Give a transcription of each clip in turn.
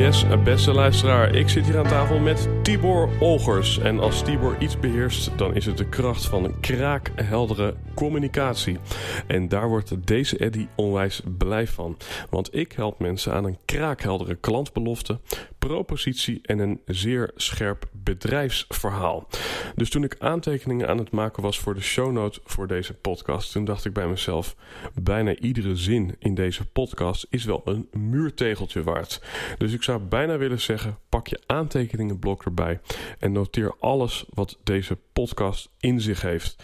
Yes, beste luisteraar, ik zit hier aan tafel met Tibor Olgers. En als Tibor iets beheerst, dan is het de kracht van een kraakheldere communicatie. En daar wordt deze Eddy onwijs blij van. Want ik help mensen aan een kraakheldere klantbelofte, propositie en een zeer scherp bedrijfsverhaal. Dus toen ik aantekeningen aan het maken was voor de shownote voor deze podcast, toen dacht ik bij mezelf: bijna iedere zin in deze podcast is wel een muurtegeltje waard. Dus ik zou bijna willen zeggen: pak je aantekeningenblok erbij en noteer alles wat deze podcast in zich heeft.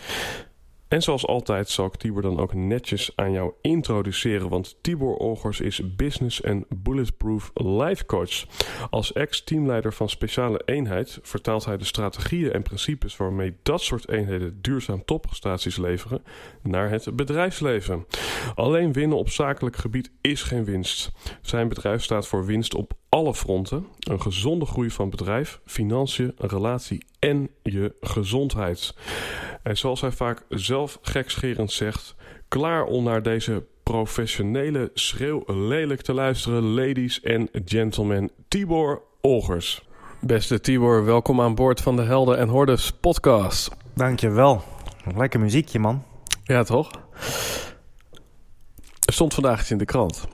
En zoals altijd zal ik Tibor dan ook netjes aan jou introduceren, want Tibor Olgers is Business en Bulletproof Life Coach. Als ex-teamleider van Speciale Eenheid vertaalt hij de strategieën en principes waarmee dat soort eenheden duurzaam topprestaties leveren naar het bedrijfsleven. Alleen winnen op zakelijk gebied is geen winst. Zijn bedrijf staat voor winst op alle fronten. Een gezonde groei van bedrijf, financiën, een relatie en je gezondheid. En zoals hij vaak zelf gekscherend zegt, klaar om naar deze professionele schreeuw lelijk te luisteren, ladies en gentlemen, Tibor Olgers. Beste Tibor, welkom aan boord van de Helden en Hordes podcast. Dankjewel. Lekker muziekje, man. Ja, toch? Er stond vandaag iets in de krant.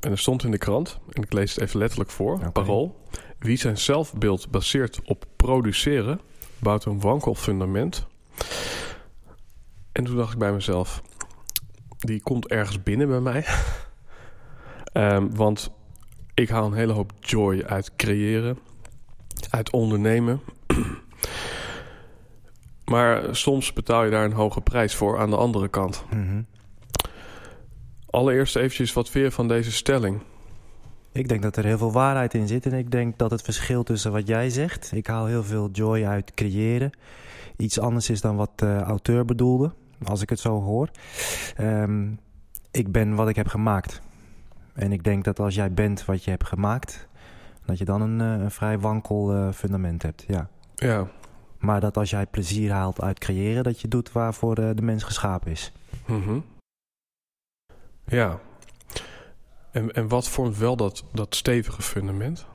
En er stond in de krant, en ik lees het even letterlijk voor, parool. Wie zijn zelfbeeld baseert op produceren, bouwt een wankel fundament. En toen dacht ik bij mezelf, die komt ergens binnen bij mij. Ehm, want ik haal een hele hoop joy uit creëren, uit ondernemen. maar soms betaal je daar een hoge prijs voor aan de andere kant. Mhm. Allereerst eventjes wat weer van deze stelling. Ik denk dat er heel veel waarheid in zit. En ik denk dat het verschil tussen wat jij zegt... Ik haal heel veel joy uit creëren. Iets anders is dan wat de auteur bedoelde. Als ik het zo hoor. Ehm, ik ben wat ik heb gemaakt. En ik denk dat als jij bent wat je hebt gemaakt... dat je dan een, eh, een vrij wankel eh, fundament hebt, ja. Ja, Maar dat als jij plezier haalt uit creëren... dat je doet waarvoor eh, de mens geschapen is. Mhm. Ja. En, en wat vormt wel dat, dat stevige fundament?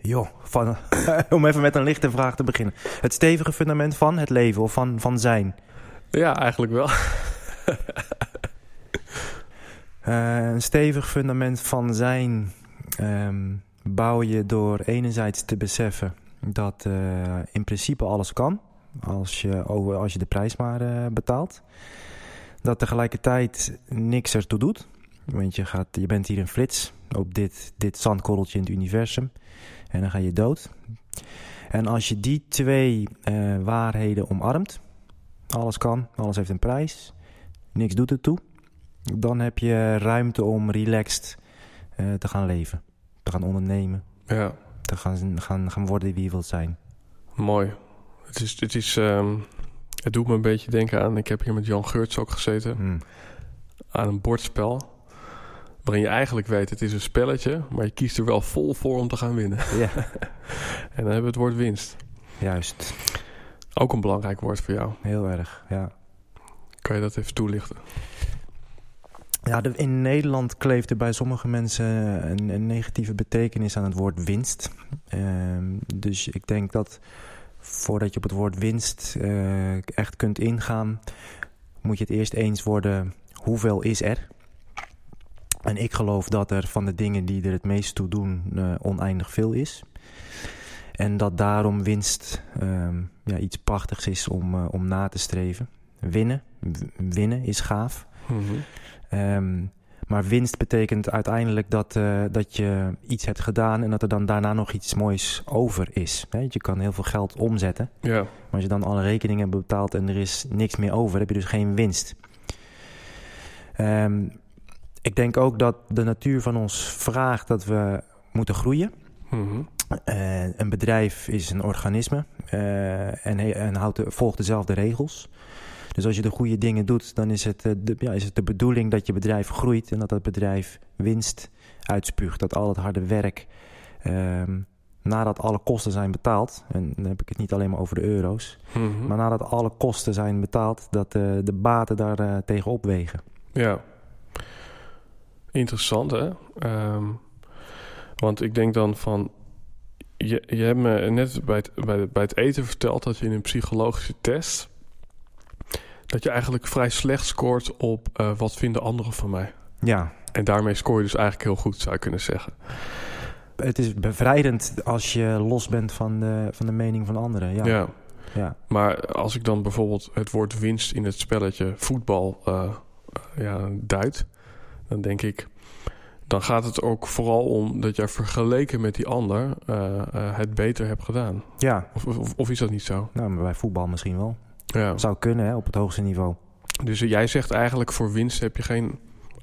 Joh, van, om even met een lichte vraag te beginnen. Het stevige fundament van het leven of van, van zijn. Ja, eigenlijk wel. Eh, een stevig fundament van zijn ehm, bouw je door enerzijds te beseffen dat eh, in principe alles kan. Als je, over, als je de prijs maar eh, betaalt. Dat tegelijkertijd niks ertoe doet. Want je, gaat, je bent hier een flits op dit, dit zandkorreltje in het universum. En dan ga je dood. En als je die twee eh, waarheden omarmt. Alles kan, alles heeft een prijs. Niks doet ertoe. Dan heb je ruimte om relaxed eh, te gaan leven. Te gaan ondernemen. Ja, Te gaan, gaan, gaan worden wie je wilt zijn. mooi. Het, is, het, is, ehm, het doet me een beetje denken aan... Ik heb hier met Jan Geurts ook gezeten. Hmm. Aan een bordspel. Waarin je eigenlijk weet, het is een spelletje. Maar je kiest er wel vol voor om te gaan winnen. Ja, En dan hebben we het woord winst. juist. Ook een belangrijk woord voor jou. Heel erg, ja. Kan je dat even toelichten? Ja, de- in Nederland kleeft er bij sommige mensen een, een negatieve betekenis aan het woord winst. Ehm, dus ik denk dat voordat je op het woord winst eh, echt kunt ingaan, moet je het eerst eens worden hoeveel is er. En ik geloof dat er van de dingen die er het meest toe doen eh, oneindig veel is. En dat daarom winst ehm, ja, iets prachtigs is om, eh, om na te streven. Winnen, winnen is gaaf. Mm maar winst betekent uiteindelijk dat, uh, dat je iets hebt gedaan en dat er dan daarna nog iets moois over is. Je kan heel veel geld omzetten. Ja. Maar als je dan alle rekeningen hebt betaald en er is niks meer over, heb je dus geen winst. Um, ik denk ook dat de natuur van ons vraagt dat we moeten groeien. Mm een bedrijf is een organisme uh, en, en houdt volgt dezelfde regels. Dus als je de goede dingen doet, dan is het, eh, de, ja, is het de bedoeling dat je bedrijf groeit en dat dat bedrijf winst uitspuugt. Dat al het harde werk, um, nadat alle kosten zijn betaald, en dan heb ik het niet alleen maar over de euro's, mhm. maar nadat alle kosten zijn betaald, dat uh, de baten daar uh, tegen opwegen. Ja, interessant hè. Um, want ik denk dan van. Je, je hebt me net bij het, bij, bij het eten verteld dat je in een psychologische test dat je eigenlijk vrij slecht scoort op uh, wat vinden anderen van mij. Ja. En daarmee scoor je dus eigenlijk heel goed, zou je kunnen zeggen. Het is bevrijdend als je los bent van de, van de mening van anderen. Ja. ja. ja. Maar als ik dan bijvoorbeeld het woord winst in het spelletje voetbal uh, ja, duid, dan denk ik. Dan gaat het ook vooral om dat jij vergeleken met die ander uh, het beter hebt gedaan. Ja. Of, of, of, is dat niet zo? Nou, bij voetbal misschien wel. Ja. Zou kunnen hè, op het hoogste niveau. Dus jij zegt eigenlijk voor winst heb je geen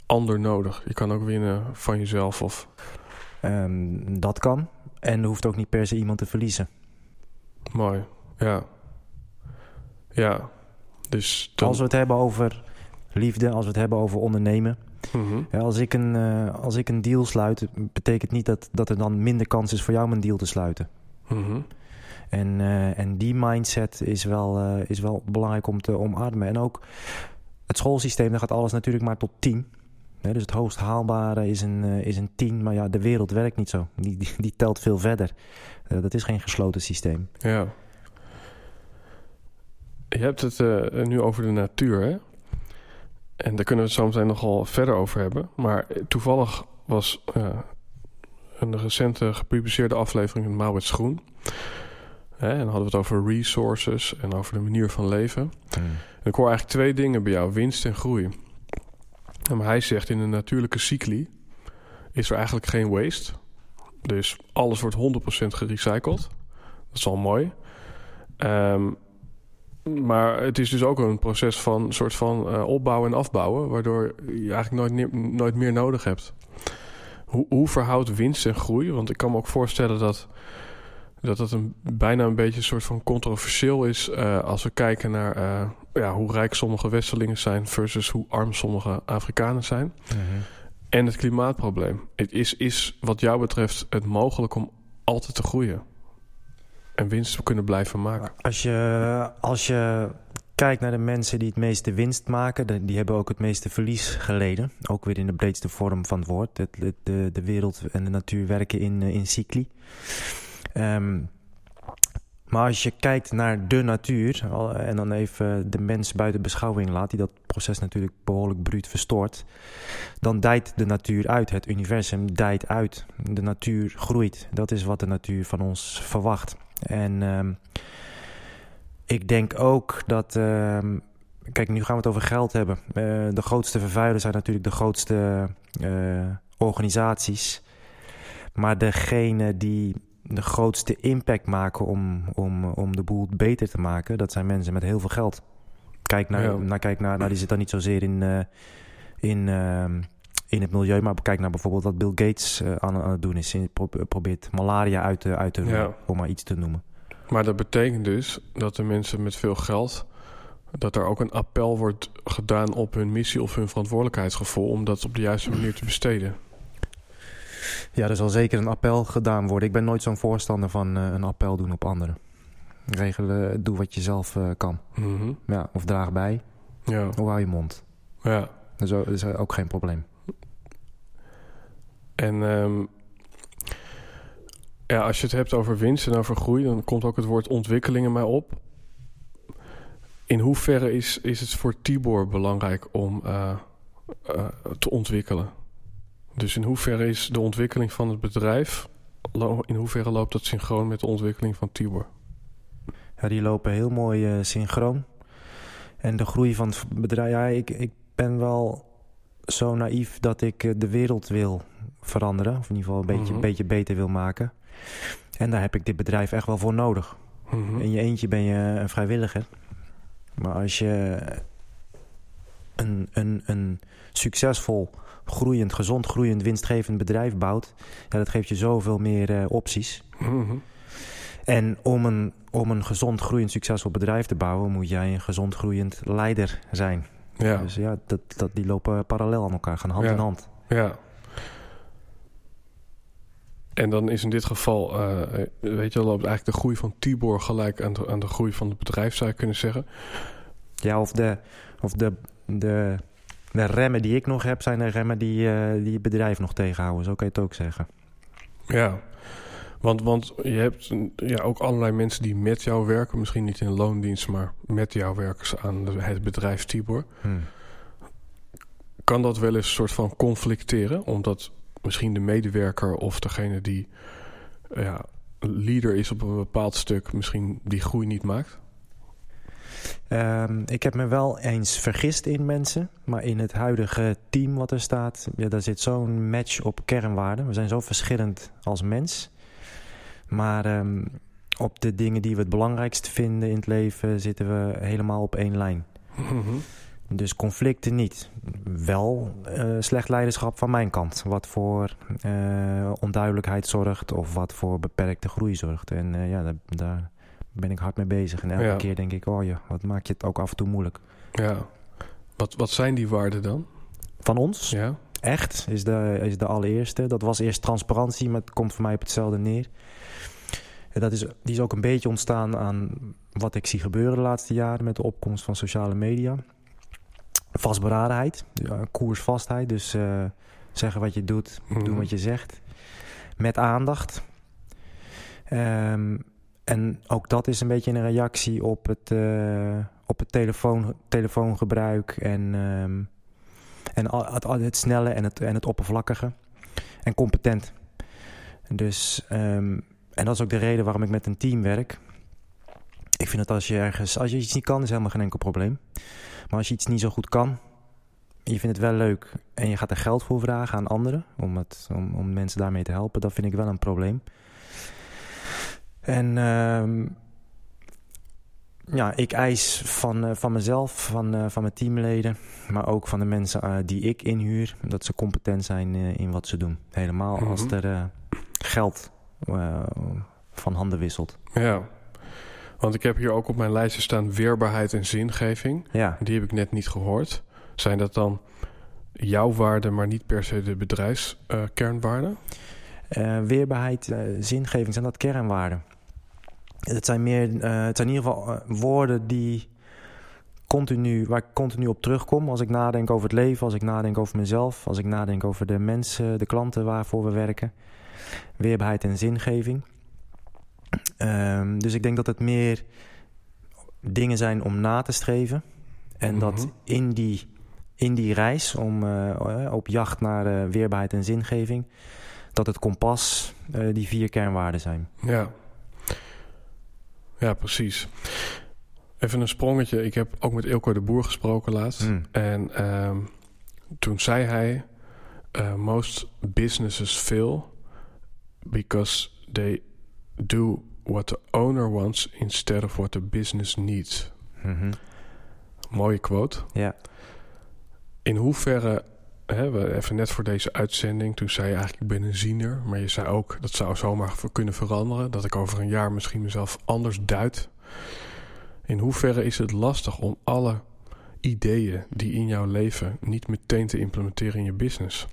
ander nodig. Je kan ook winnen van jezelf of... Um, dat kan. En er hoeft ook niet per se iemand te verliezen. Mooi, ja. Ja, dus... Als we het hebben over liefde, als we het hebben over ondernemen... Mm ja, als, ik een, uh, als ik een deal sluit, betekent niet dat, dat er dan minder kans is voor jou om een deal te sluiten. Mm en, uh, en die mindset is wel, uh, is wel belangrijk om te omarmen. En ook het schoolsysteem, daar gaat alles natuurlijk maar tot 10. dus het hoogst haalbare is een, uh, is een 10. Maar ja, de wereld werkt niet zo. Die, die, telt veel verder. dat is geen gesloten systeem. Ja. Je hebt het nu over de natuur? En daar kunnen we het zo meteen nogal verder over hebben. Maar toevallig was een recente gepubliceerde aflevering in Maurits Groen Hè, en dan hadden we het over resources en over de manier van leven. Hmm. En ik hoor eigenlijk twee dingen bij jou: winst en groei. En maar hij zegt in een natuurlijke cycli is er eigenlijk geen waste. Dus alles wordt 100% gerecycled. Dat is al mooi. Um, maar het is dus ook een proces van soort van uh, opbouwen en afbouwen, waardoor je eigenlijk nooit, nooit meer nodig hebt. Hoe, hoe verhoudt winst en groei? Want ik kan me ook voorstellen dat dat het een, bijna een beetje een soort van controversieel is uh, als we kijken naar uh, ja, hoe rijk sommige Westerlingen zijn versus hoe arm sommige Afrikanen zijn. -hmm. En het klimaatprobleem. Het is, is wat jou betreft het mogelijk om altijd te groeien en winst te kunnen blijven maken. Als je, als je kijkt naar de mensen die het meeste winst maken, die hebben ook het meeste verlies geleden. Ook weer in de breedste vorm van het woord. De, de, de wereld en de natuur werken in, in cycli. Um, maar als je kijkt naar de natuur en dan even de mens buiten beschouwing laat, die dat proces natuurlijk behoorlijk bruut verstoort, dan dijt de natuur uit. Het universum dijt uit. De natuur groeit. Dat is wat de natuur van ons verwacht. En um, ik denk ook dat. Um, kijk, nu gaan we het over geld hebben. Uh, de grootste vervuilers zijn natuurlijk de grootste uh, organisaties. Maar degene die de grootste impact maken om, om, om de boel beter te maken, dat zijn mensen met heel veel geld. Kijk naar, naar, kijk naar, nou, die zit dan niet zozeer in, uh, in, uh, in het milieu, maar kijk naar bijvoorbeeld wat Bill Gates uh, aan, aan, het doen is. Probeert malaria uit te, uit te roeien, om maar iets te noemen. Maar dat betekent dus dat de mensen met veel geld dat er ook een appel wordt gedaan op hun missie of hun verantwoordelijkheidsgevoel om dat op de juiste manier te besteden. Ja, er zal zeker een appel gedaan worden. Ik ben nooit zo'n voorstander van uh, een appel doen op anderen. Regelen, doe wat je zelf uh, kan. Mm -hmm. ja, of draag bij. Ja. Of hou je mond. Ja. Dat is, ook, dat is ook geen probleem. En um, ja, als je het hebt over winst en over groei... dan komt ook het woord ontwikkeling in mij op. In hoeverre is, is het voor Tibor belangrijk om uh, te ontwikkelen? Dus in hoeverre is de ontwikkeling van het bedrijf in hoeverre loopt dat synchroon met de ontwikkeling van Tibor? Ja, die lopen heel mooi eh, synchroon. En de groei van het bedrijf... Ja, ik, ik ben wel zo naïef dat ik eh, de wereld wil veranderen. Of in ieder geval een beetje, Mhm. beetje beter wil maken. En daar heb ik dit bedrijf echt wel voor nodig. Mhm. In je eentje ben je een vrijwilliger. Maar als je een, een, een succesvol, groeiend, gezond groeiend, winstgevend bedrijf bouwt... Ja, dat geeft je zoveel meer eh, opties. Mhm. En om een, om een gezond groeiend, succesvol bedrijf te bouwen... moet jij een gezond groeiend leider zijn. Ja, Dus ja, dat, dat, die lopen parallel aan elkaar, gaan hand Ja. in hand. ja. En dan is in dit geval, eh, weet je, loopt eigenlijk de groei van Tibor gelijk aan de, aan de groei van het bedrijf, zou je kunnen zeggen. Ja, of de, of de, de, de remmen die ik nog heb... zijn de remmen die, eh, die het bedrijf nog tegenhouden. Zo kan je het ook zeggen. Ja, want, want je hebt ja, ook allerlei mensen die met jou werken. Misschien niet in loondienst, maar met jou werken aan het bedrijf Tibor. Hm. Kan dat wel eens een soort van conflicteren? Omdat misschien de medewerker of degene die ja, leader is op een bepaald stuk... misschien die groei niet maakt? Ehm, ik heb me wel eens vergist in mensen. Maar in het huidige team wat er staat... Ja, daar zit zo'n match op kernwaarden. We zijn zo verschillend als mens. Maar ehm, op de dingen die we het belangrijkst vinden in het leven... zitten we helemaal op één lijn. Mhm. Dus conflicten niet. Wel eh, slecht leiderschap van mijn kant. Wat voor eh, onduidelijkheid zorgt of wat voor beperkte groei zorgt. En eh, ja, daar, daar ben ik hard mee bezig. En elke Ja. keer denk ik, oh ja, wat maak je het ook af en toe moeilijk. Ja. Wat, wat zijn die waarden dan? Van ons, Ja. echt, is de, is de allereerste. Dat was eerst transparantie, maar het komt voor mij op hetzelfde neer. En dat is, die is ook een beetje ontstaan aan wat ik zie gebeuren de laatste jaren... met de opkomst van sociale media. Vastberadenheid, ja, koersvastheid. Dus eh, zeggen wat je doet, Mhm. doen wat je zegt. Met aandacht. Ehm, en ook dat is een beetje een reactie op het, eh, op het telefoon, telefoongebruik en, ehm, en het, het snelle en het, en het oppervlakkige. En competent. Dus, ehm, en dat is ook de reden waarom ik met een team werk. Ik vind dat als je ergens, als je iets niet kan, is helemaal geen enkel probleem. Maar als je iets niet zo goed kan, je vindt het wel leuk en je gaat er geld voor vragen aan anderen om, het, om, om mensen daarmee te helpen, dat vind ik wel een probleem. En ehm, ja, ik eis van, eh, van mezelf, van, eh, van mijn teamleden, maar ook van de mensen eh, die ik inhuur, dat ze competent zijn in wat ze doen. Helemaal als Mhm. er eh, geld van handen wisselt. Ja. Want ik heb hier ook op mijn lijstje staan weerbaarheid en zingeving. Ja, Die heb ik net niet gehoord. Zijn dat dan jouw waarden, maar niet per se de bedrijfskernwaarden? Weerbaarheid, eh, zingeving, zijn dat kernwaarden? Het zijn meer, eh, het zijn in ieder geval eh, woorden die continu, waar ik continu op terugkom als ik nadenk over het leven, als ik nadenk over mezelf, als ik nadenk over de mensen, de klanten waarvoor we werken. Weerbaarheid en zingeving. Ehm, dus ik denk dat het meer dingen zijn om na te streven. En dat Mhm. in die, in die reis om eh, op jacht naar eh, weerbaarheid en zingeving dat het kompas die vier kernwaarden zijn. Ja. Ja, precies. Even een sprongetje. Ik heb ook met Ilko de Boer gesproken laatst. Hmm. En ehm, toen zei hij... eh, most businesses fail because they do what the owner wants instead of what the business needs. Mhm. Mooie quote. Ja. In hoeverre, hè, even net voor deze uitzending, toen zei je eigenlijk ik ben een ziener, maar je zei ook dat zou zomaar kunnen veranderen, dat ik over een jaar misschien mezelf anders duid. In hoeverre is het lastig om alle ideeën die in jouw leven niet meteen te implementeren in je business?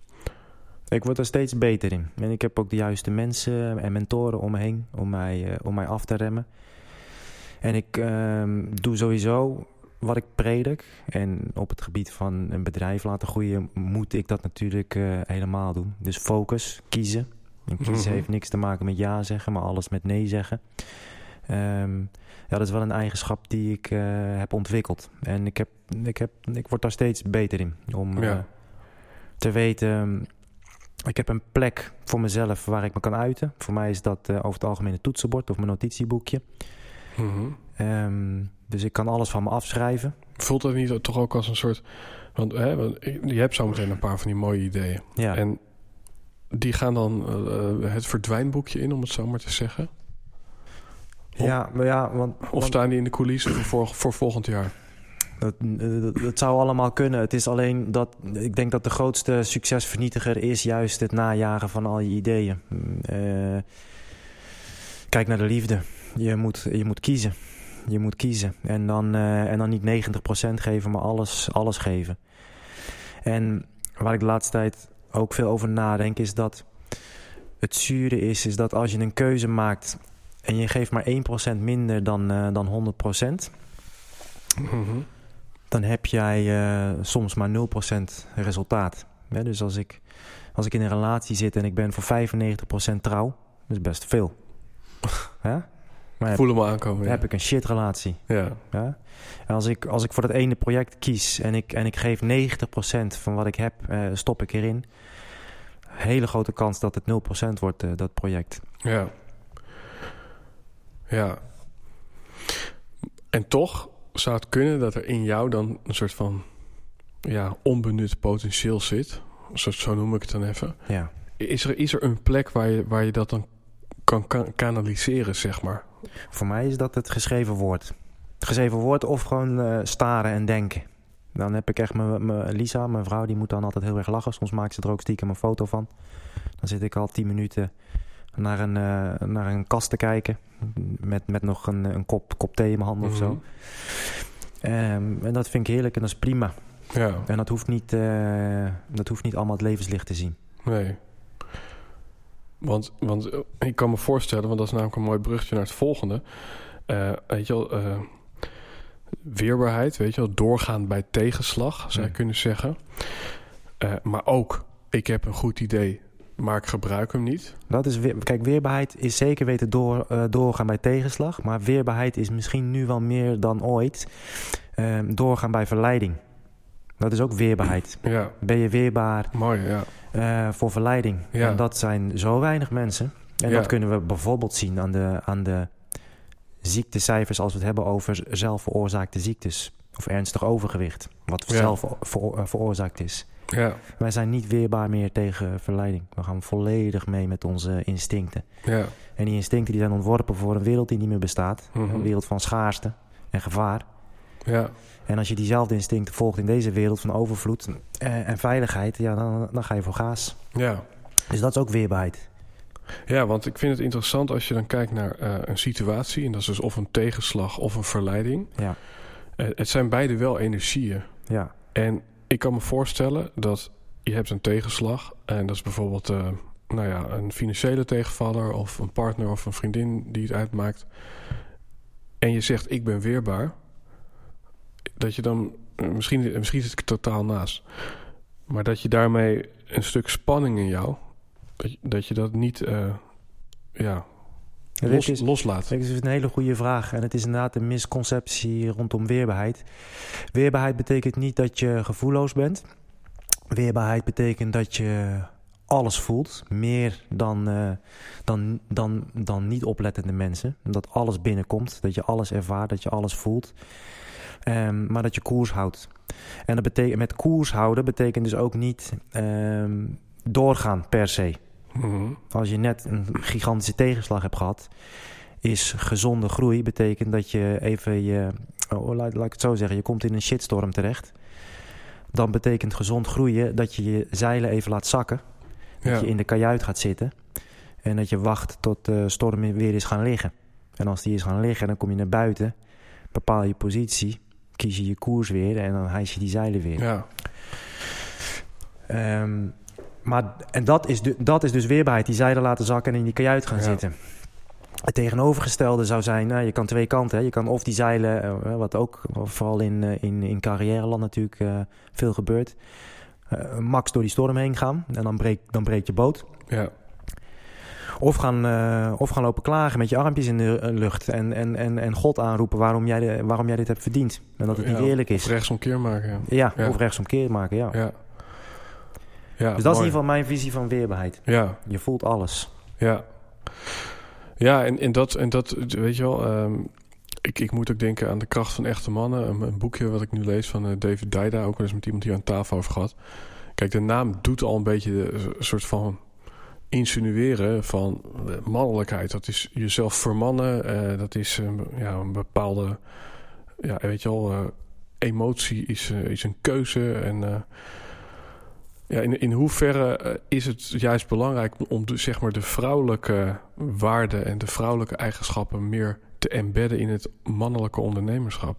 Ik word er steeds beter in. En ik heb ook de juiste mensen en mentoren om me heen om mij, eh, om mij af te remmen. En ik ehm, doe sowieso wat ik predik. En op het gebied van een bedrijf laten groeien, moet ik dat natuurlijk eh, helemaal doen. Dus focus, kiezen. En kiezen Mhm. heeft niks te maken met ja zeggen, maar alles met nee zeggen. Ehm, ja, dat is wel een eigenschap die ik eh, heb ontwikkeld. En ik, heb, ik, heb, ik word daar steeds beter in. Om Ja. eh, te weten ik heb een plek voor mezelf waar ik me kan uiten. Voor mij is dat over het algemeen een toetsenbord of mijn notitieboekje. Mhm. Ehm, dus ik kan alles van me afschrijven. Voelt dat niet toch ook als een soort... Want, hè, want je hebt zometeen een paar van die mooie ideeën. Ja. En die gaan dan eh, het verdwijnboekje in, om het zo maar te zeggen? ja, maar ja, want... Of want- staan die in de coulissen voor, voor volgend jaar? Dat, eh, dat, dat zou allemaal kunnen. Het is alleen dat ik denk dat de grootste succesvernietiger is juist het najagen van al je ideeën. Mm, eh, kijk naar de liefde. Je moet, je moet kiezen. Je moet kiezen. En dan, eh, en dan niet 90% geven, maar alles, alles geven. En waar ik de laatste tijd ook veel over nadenk, is dat het zure is, is dat als je een keuze maakt en je geeft maar 1% minder dan, eh, dan 100%, Mhm. dan heb jij eh, soms maar 0% resultaat. Dus als ik, als ik in een relatie zit en ik ben voor 95% trouw, dat is best veel. Hè? Maar heb, Voel hem aankomen. Heb ik een shit relatie. ja. Ja? En als, ik, als ik voor dat ene project kies en ik, en ik geef 90% van wat ik heb, eh, stop ik erin. Hele grote kans dat het 0% wordt, eh, dat project. Ja. Ja. En toch zou het kunnen dat er in jou dan een soort van ja, onbenut potentieel zit. Zo, zo noem ik het dan even. Ja. Is er, is er een plek waar je, waar je dat dan kan, kan kanaliseren, zeg maar? Voor mij is dat het geschreven woord. Het geschreven woord of gewoon eh, staren en denken. Dan heb ik echt mijn, Lisa, mijn vrouw, die moet dan altijd heel erg lachen. Soms maakt ze er ook stiekem een foto van. Dan zit ik al tien minuten naar een, eh, naar een kast te kijken. Met, met nog een, een kop, kop thee in mijn handen of zo. Mhm. Ehm, en dat vind ik heerlijk en dat is prima. Ja, En dat hoeft niet, eh, dat hoeft niet allemaal het levenslicht te zien. nee. Want, want eh, ik kan me voorstellen, want dat is namelijk een mooi bruggetje naar het volgende. Eh, weet je wel, eh, weerbaarheid, weet je wel, doorgaan bij tegenslag, zou je Mm. kunnen zeggen. Maar ook, ik heb een goed idee, maar ik gebruik hem niet. Dat is weer, kijk, weerbaarheid is zeker weten door, doorgaan bij tegenslag. Maar weerbaarheid is misschien nu wel meer dan ooit ehm, doorgaan bij verleiding. Dat is ook weerbaarheid. Ja, Ben je weerbaar mooi, ja. eh, voor verleiding? Ja. En dat zijn zo weinig mensen. En Ja. dat kunnen we bijvoorbeeld zien aan de, aan de ziektecijfers als we het hebben over zelfveroorzaakte ziektes. Of ernstig overgewicht, wat zelf eh, veroorzaakt is. Ja, Wij zijn niet weerbaar meer tegen verleiding. We gaan volledig mee met onze instincten. ja. En die instincten die zijn ontworpen voor een wereld die niet meer bestaat. Mhm. Een wereld van schaarste en gevaar. Ja, En als je diezelfde instincten volgt in deze wereld van overvloed eh, en veiligheid, ja, dan, dan ga je voor gaas. ja. Dus dat is ook weerbaarheid. Ja, want ik vind het interessant als je dan kijkt naar eh, een situatie... en dat is dus of een tegenslag of een verleiding. Ja, Eh, het zijn beide wel energieën. ja, En ik kan me voorstellen dat je hebt een tegenslag... en dat is bijvoorbeeld nou ja, een financiële tegenvaller... of een partner of een vriendin die het uitmaakt... en je zegt ik ben weerbaar... dat je dan... eh, misschien, misschien zit ik totaal naast... maar dat je daarmee een stuk spanning in jou... dat je dat, je dat niet... eh, ja, los, is- loslaat. Dat is een hele goede vraag. En het is inderdaad een misconceptie rondom weerbaarheid. Weerbaarheid betekent niet dat je gevoelloos bent. Weerbaarheid betekent dat je alles voelt. Meer dan, eh, dan, dan, dan niet oplettende mensen. Dat alles binnenkomt. Dat je alles ervaart. Dat je alles voelt. Ehm, maar dat je koers houdt. En dat betekent, met koers houden betekent dus ook niet ehm, doorgaan per se. Mhm. Als je net een gigantische tegenslag hebt gehad, is gezonde groei betekent dat je even je, oh, laat, laat ik het zo zeggen, je komt in een shitstorm terecht. Dan betekent gezond groeien dat je je zeilen even laat zakken. Dat Ja. je in de kajuit gaat zitten. En dat je wacht tot de storm weer is gaan liggen. En als die is gaan liggen, dan kom je naar buiten. Bepaal je positie. Kies je je koers weer. En dan hijs je die zeilen weer. Ja, Ehm, maar, en dat is, dat is dus weerbaarheid. Die zeilen laten zakken en in die kajuit gaan Ja. zitten. Het tegenovergestelde zou zijn, nou, je kan twee kanten. Hè. Je kan of die zeilen, eh, wat ook vooral in, eh, in, in carrièreland natuurlijk eh, veel gebeurt. eh, max door die storm heen gaan en dan breekt, dan breekt je boot. ja, Of gaan, eh, of gaan lopen klagen met je armpjes in de eh, lucht en, en, en, en God aanroepen waarom jij, de, waarom jij dit hebt verdiend. En dat het Ja, niet eerlijk Of is. rechtsomkeer maken. Ja. Ja, of rechtsomkeer maken, ja. ja. Ja, dus dat is in ieder geval mijn visie van weerbaarheid. Ja, Je voelt alles. ja. Ja, en, en, dat, en dat, weet je wel... ehm, ik, ik moet ook denken aan de kracht van echte mannen. Een, een boekje wat ik nu lees van eh, David Daida. Ook wel eens met iemand hier aan tafel over gehad. Kijk, de naam doet al een beetje de, een soort van insinueren van eh, mannelijkheid. Dat is jezelf vermannen. eh, dat is een, ja, een bepaalde... Ja, weet je wel... eh, emotie is, eh, is een keuze. En eh, ja, in, in hoeverre eh, is het juist belangrijk om de, zeg maar, de vrouwelijke waarden en de vrouwelijke eigenschappen meer te embedden in het mannelijke ondernemerschap?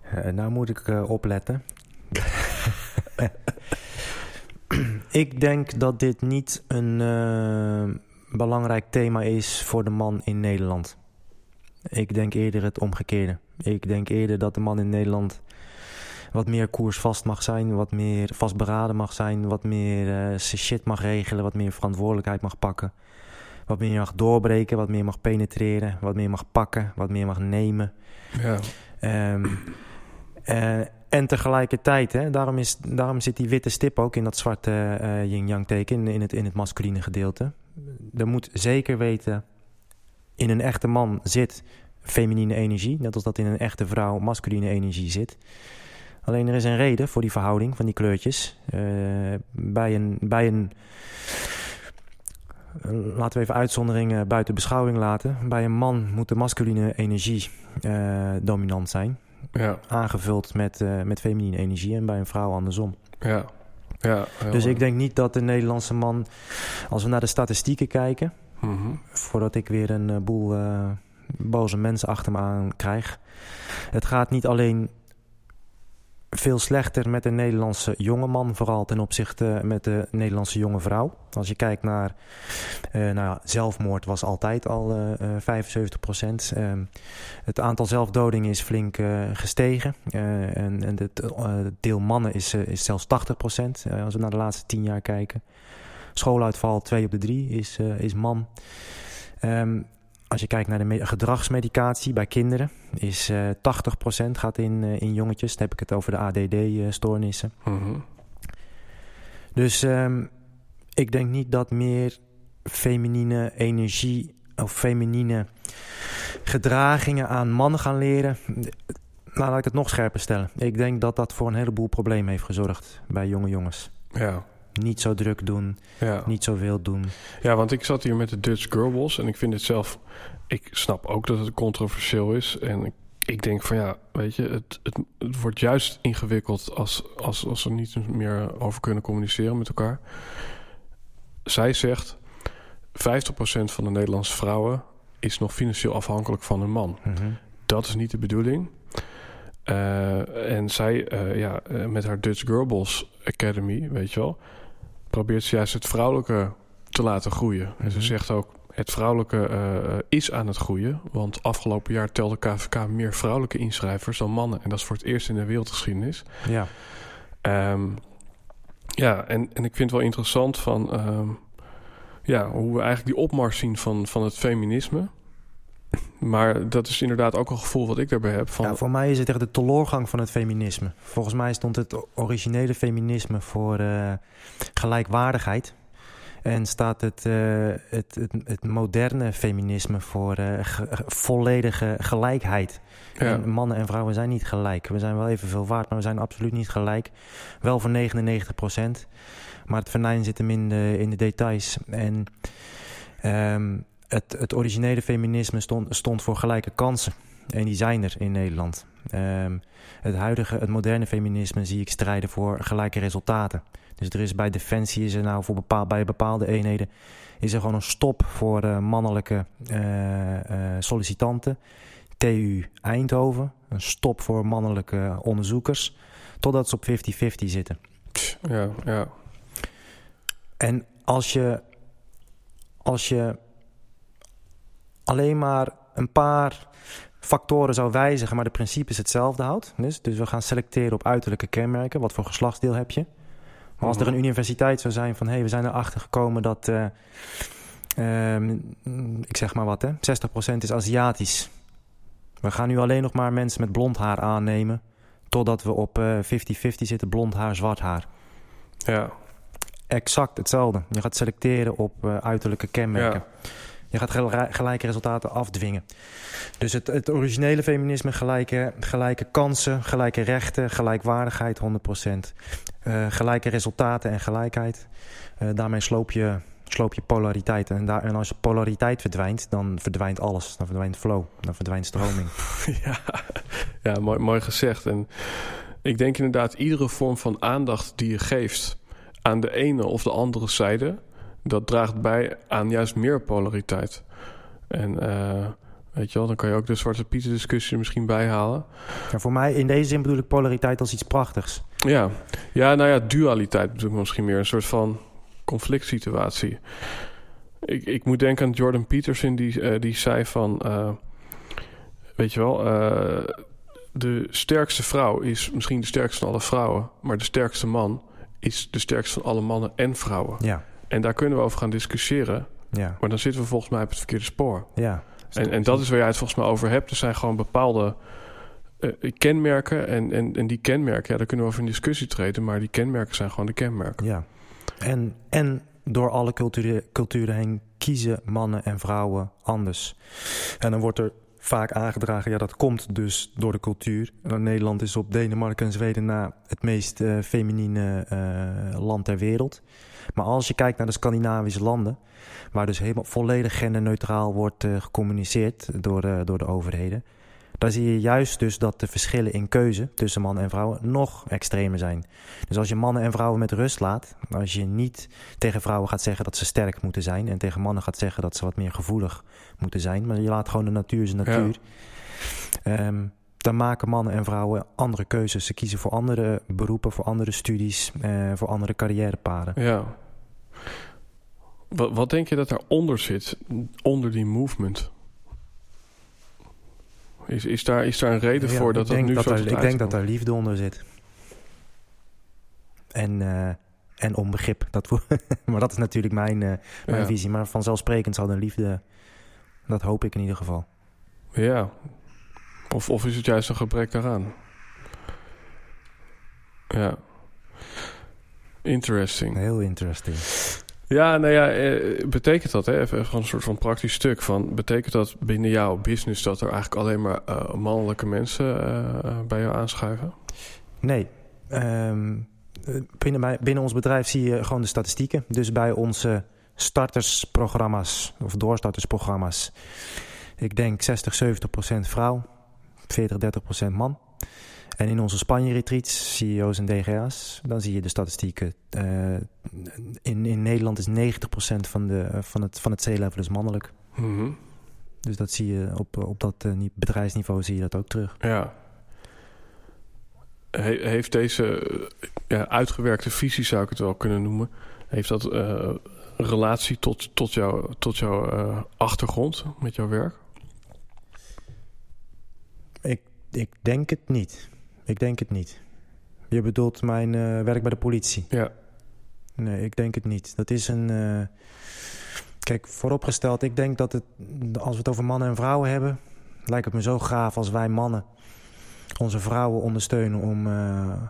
Eh, nou moet ik eh, opletten. ik denk dat dit niet een eh, belangrijk thema is voor de man in Nederland. Ik denk eerder het omgekeerde. Ik denk eerder dat de man in Nederland wat meer koersvast mag zijn, wat meer vastberaden mag zijn, wat meer zijn shit mag regelen, wat meer verantwoordelijkheid mag pakken. Wat meer mag doorbreken, wat meer mag penetreren, wat meer mag pakken, wat meer mag nemen. Ja, Ehm, eh, en tegelijkertijd, hè, daarom, is, daarom zit die witte stip ook in dat zwarte eh yin-yang teken, in het, in het masculine gedeelte. Er moet zeker weten, in een echte man zit feminine energie, net als dat in een echte vrouw masculine energie zit. Alleen er is een reden voor die verhouding van die kleurtjes. Eh, bij een, bij een laten we even uitzonderingen buiten beschouwing laten. Bij een man moet de masculine energie eh, dominant zijn, ja, aangevuld met, eh, met feminine energie en bij een vrouw andersom. ja. ja Dus ik denk niet dat de Nederlandse man, als we naar de statistieken kijken, Mhm. voordat ik weer een eh, boel eh, boze mensen achter me aan krijg. Het gaat niet alleen veel slechter met de Nederlandse jonge man, vooral ten opzichte met de Nederlandse jonge vrouw. Als je kijkt naar eh, nou ja, zelfmoord was altijd al eh, eh, 75 procent. het aantal zelfdodingen is flink eh, gestegen. Eh, en en het eh, deel mannen is, eh, is zelfs 80 procent, als we naar de laatste 10 jaar kijken. Schooluitval 2 op de 3 is, eh, is man. Ehm, als je kijkt naar de me- gedragsmedicatie bij kinderen, is eh 80% gaat in, eh, in jongetjes. Dan heb ik het over de ADD-stoornissen. Mhm. Dus ehm, ik denk niet dat meer feminine energie of feminine gedragingen aan mannen gaan leren. Nou, laat ik het nog scherper stellen. Ik denk dat dat voor een heleboel problemen heeft gezorgd bij jonge jongens. Ja, Niet zo druk doen, ja. niet zoveel doen. ja, want ik zat hier met de Dutch Girlboss en ik vind het zelf... Ik snap ook dat het controversieel is en ik, ik denk van ja, weet je, het, het, het wordt juist ingewikkeld als, als, als we niet meer over kunnen communiceren met elkaar. Zij zegt, 50% van de Nederlandse vrouwen is nog financieel afhankelijk van een man. Mhm. Dat is niet de bedoeling. Eh, en zij, eh, ja, eh, met haar Dutch Girlboss Academy, weet je wel, probeert ze juist het vrouwelijke te laten groeien. En ze Mhm. zegt ook, het vrouwelijke eh, is aan het groeien. Want afgelopen jaar telde KVK meer vrouwelijke inschrijvers dan mannen. En dat is voor het eerst in de wereldgeschiedenis. Ja. Ehm, ja, en, en ik vind het wel interessant van ehm, ja, hoe we eigenlijk die opmars zien van, van het feminisme. Maar dat is inderdaad ook een gevoel wat ik daarbij heb. Van, Ja, voor mij is het echt de teloorgang van het feminisme. Volgens mij stond het originele feminisme voor eh, gelijkwaardigheid. En staat het, eh, het, het, het moderne feminisme voor eh, ge- ge- volledige gelijkheid. ja, En mannen en vrouwen zijn niet gelijk. We zijn wel evenveel waard, maar we zijn absoluut niet gelijk. Wel voor 99 procent. Maar het venijn zit hem in de, in de details. En ehm, het, het originele feminisme stond, stond voor gelijke kansen. En die zijn er in Nederland. Ehm, het huidige, het moderne feminisme zie ik strijden voor gelijke resultaten. Dus er is bij Defensie is er nou voor bepaal, bij bepaalde eenheden is er gewoon een stop voor eh, mannelijke eh, eh, sollicitanten. TU Eindhoven, een stop voor mannelijke onderzoekers, totdat ze op 50-50 zitten. ja, ja, En als je, als je alleen maar een paar factoren zou wijzigen, maar de principes hetzelfde houdt. Dus, dus we gaan selecteren op uiterlijke kenmerken. Wat voor geslachtsdeel heb je? Maar als er een universiteit zou zijn van... hé, hey, we zijn erachter gekomen dat... eh, ehm, ik zeg maar wat, hè. 60% is Aziatisch. We gaan nu alleen nog maar mensen met blond haar aannemen... totdat we op eh, 50-50 zitten, blond haar, zwart haar. Ja. Exact hetzelfde. Je gaat selecteren op uh, uiterlijke kenmerken. Je gaat gelijke resultaten afdwingen. Dus het, het originele feminisme, gelijke, gelijke kansen, gelijke rechten, gelijkwaardigheid, 100%. Uh, gelijke resultaten en gelijkheid. Uh, daarmee sloop je, sloop je polariteit. En, daar, en als polariteit verdwijnt, dan verdwijnt alles. Dan verdwijnt flow, dan verdwijnt stroming. ja, ja mooi, mooi gezegd. En ik denk inderdaad, iedere vorm van aandacht die je geeft aan de ene of de andere zijde, dat draagt bij aan juist meer polariteit. En uh, weet je wel, dan kan je ook de Zwarte Pieten discussie misschien bijhalen. Ja, voor mij in deze zin bedoel ik polariteit als iets prachtigs. Ja, ja nou ja, dualiteit bedoel ik misschien meer. Een soort van conflict situatie. Ik, ik moet denken aan Jordan Peterson, die, uh, die zei van... Uh, weet je wel, de sterkste vrouw is misschien de sterkste van alle vrouwen... maar de sterkste man is de sterkste van alle mannen en vrouwen. Ja. En daar kunnen we over gaan discussiëren. Ja. Maar dan zitten we volgens mij op het verkeerde spoor. Ja. En, en dat is waar jij het volgens mij over hebt. Er zijn gewoon bepaalde uh, kenmerken. En, en, en die kenmerken, ja, daar kunnen we over in discussie treden. Maar die kenmerken zijn gewoon de kenmerken. Ja. En, en door alle culturen, culturen heen kiezen mannen en vrouwen anders. En dan wordt er vaak aangedragen, ja, dat komt dus door de cultuur. Nederland is op Denemarken en Zweden na het meest uh, feminine uh, land ter wereld. Maar als je kijkt naar de Scandinavische landen, waar dus helemaal volledig genderneutraal wordt gecommuniceerd door, door de overheden, daar zie je juist dus dat de verschillen in keuze tussen mannen en vrouwen nog extremer zijn. Dus als je mannen en vrouwen met rust laat, als je niet tegen vrouwen gaat zeggen dat ze sterk moeten zijn en tegen mannen gaat zeggen dat ze wat meer gevoelig moeten zijn, maar je laat gewoon de natuur zijn natuur. Ja. Um, dan maken mannen en vrouwen andere keuzes. Ze kiezen voor andere beroepen, voor andere studies, uh, voor andere carrièrepaden. Ja. Wat, wat denk je dat daaronder zit, onder die movement? Is, is, daar, is daar een reden ja, voor dat dat nu dat zo er, Ik denk dat daar liefde onder zit. En, uh, en onbegrip. Dat, maar dat is natuurlijk mijn, uh, mijn ja. visie. Maar vanzelfsprekend zal de liefde... Dat hoop ik in ieder geval. Ja. Of, of is het juist een gebrek daaraan? Ja. Interesting. Heel interesting. Ja, nou ja, eh, betekent dat, hè, even een soort van praktisch stuk van, betekent dat binnen jouw business dat er eigenlijk alleen maar uh, mannelijke mensen uh, bij jou aanschuiven? Nee. Um, binnen, bij, binnen ons bedrijf zie je gewoon de statistieken. Dus bij onze startersprogramma's of doorstartersprogramma's, ik denk 60, 70 procent vrouw, 40, 30 procent man. En in onze Spanje-retreats, CEO's en DGA's, dan zie je de statistieken. Uh, in, in Nederland is 90% van, de, van het, van het C-level dus mannelijk. Mm -hmm. Dus dat zie je op, op dat uh, bedrijfsniveau zie je dat ook terug. Ja. He, heeft deze ja, uitgewerkte visie, zou ik het wel kunnen noemen, heeft dat uh, relatie tot, tot, jou, tot jouw achtergrond met jouw werk? Ik, ik denk het niet. Ik denk het niet. Je bedoelt mijn uh, werk bij de politie? Ja. Nee, ik denk het niet. Dat is een... Uh, kijk, vooropgesteld, ik denk dat het... Als we het over mannen en vrouwen hebben... lijkt het me zo gaaf als wij mannen... onze vrouwen ondersteunen om... Uh,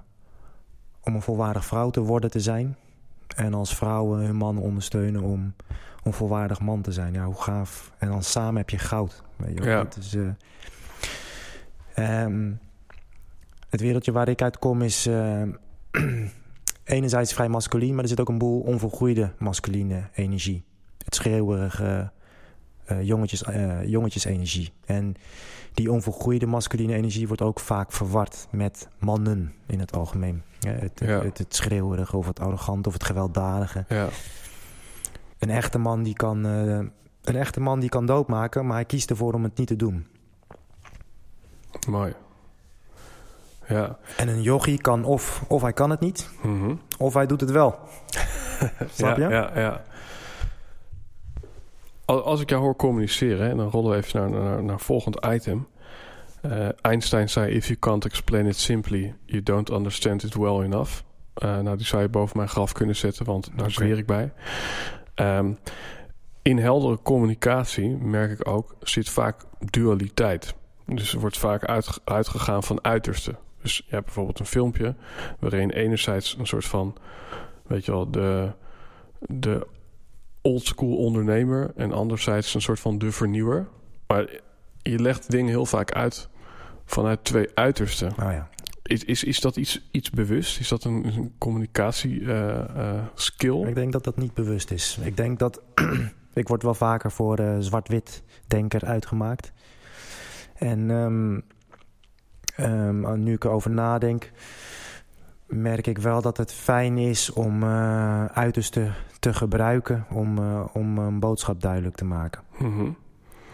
om een volwaardig vrouw te worden te zijn. En als vrouwen hun mannen ondersteunen om... om volwaardig man te zijn. Ja, hoe gaaf. En dan samen heb je goud. Weet je ja. Um, het wereldje waar ik uitkom is uh, enerzijds vrij masculien, maar er zit ook een boel onvolgroeide masculine energie. Het schreeuwerige uh, jongetjes, uh, jongetjesenergie. En die onvolgroeide masculine energie wordt ook vaak verward met mannen in het algemeen. Ja, het, ja. het, het, schreeuwerige of het arrogante of het gewelddadige. Ja. Een echte man die kan, een echte man die kan doodmaken, maar hij kiest ervoor om het niet te doen. Mooi. Ja. En een yogi kan of, of hij kan het niet, mm -hmm. of hij doet het wel. Snap je? Ja, ja. Als ik jou hoor communiceren, hè, dan rollen we even naar, naar, naar volgend item. Uh, Einstein zei: If you can't explain it simply, you don't understand it well enough. Uh, nou, die zou je boven mijn graf kunnen zetten, want daar okay. zweer ik bij. Um, in heldere communicatie, merk ik ook, zit vaak dualiteit. Dus er wordt vaak uit, uitgegaan van uitersten. Dus je hebt bijvoorbeeld een filmpje waarin enerzijds een soort van Weet je wel, de, de oldschool ondernemer en anderzijds een soort van de vernieuwer. Maar je legt dingen heel vaak uit vanuit twee uitersten. Oh ja. Is, is, is dat iets, iets bewust? Is dat een, een uh, uh, skill? Ik denk dat dat niet bewust is. Ik denk dat... ik word wel vaker voor uh, zwart-wit denker uitgemaakt. En um, um, nu ik erover nadenk... merk ik wel dat het fijn is om uitersten te gebruiken... om, om een boodschap duidelijk te maken. Mm -hmm.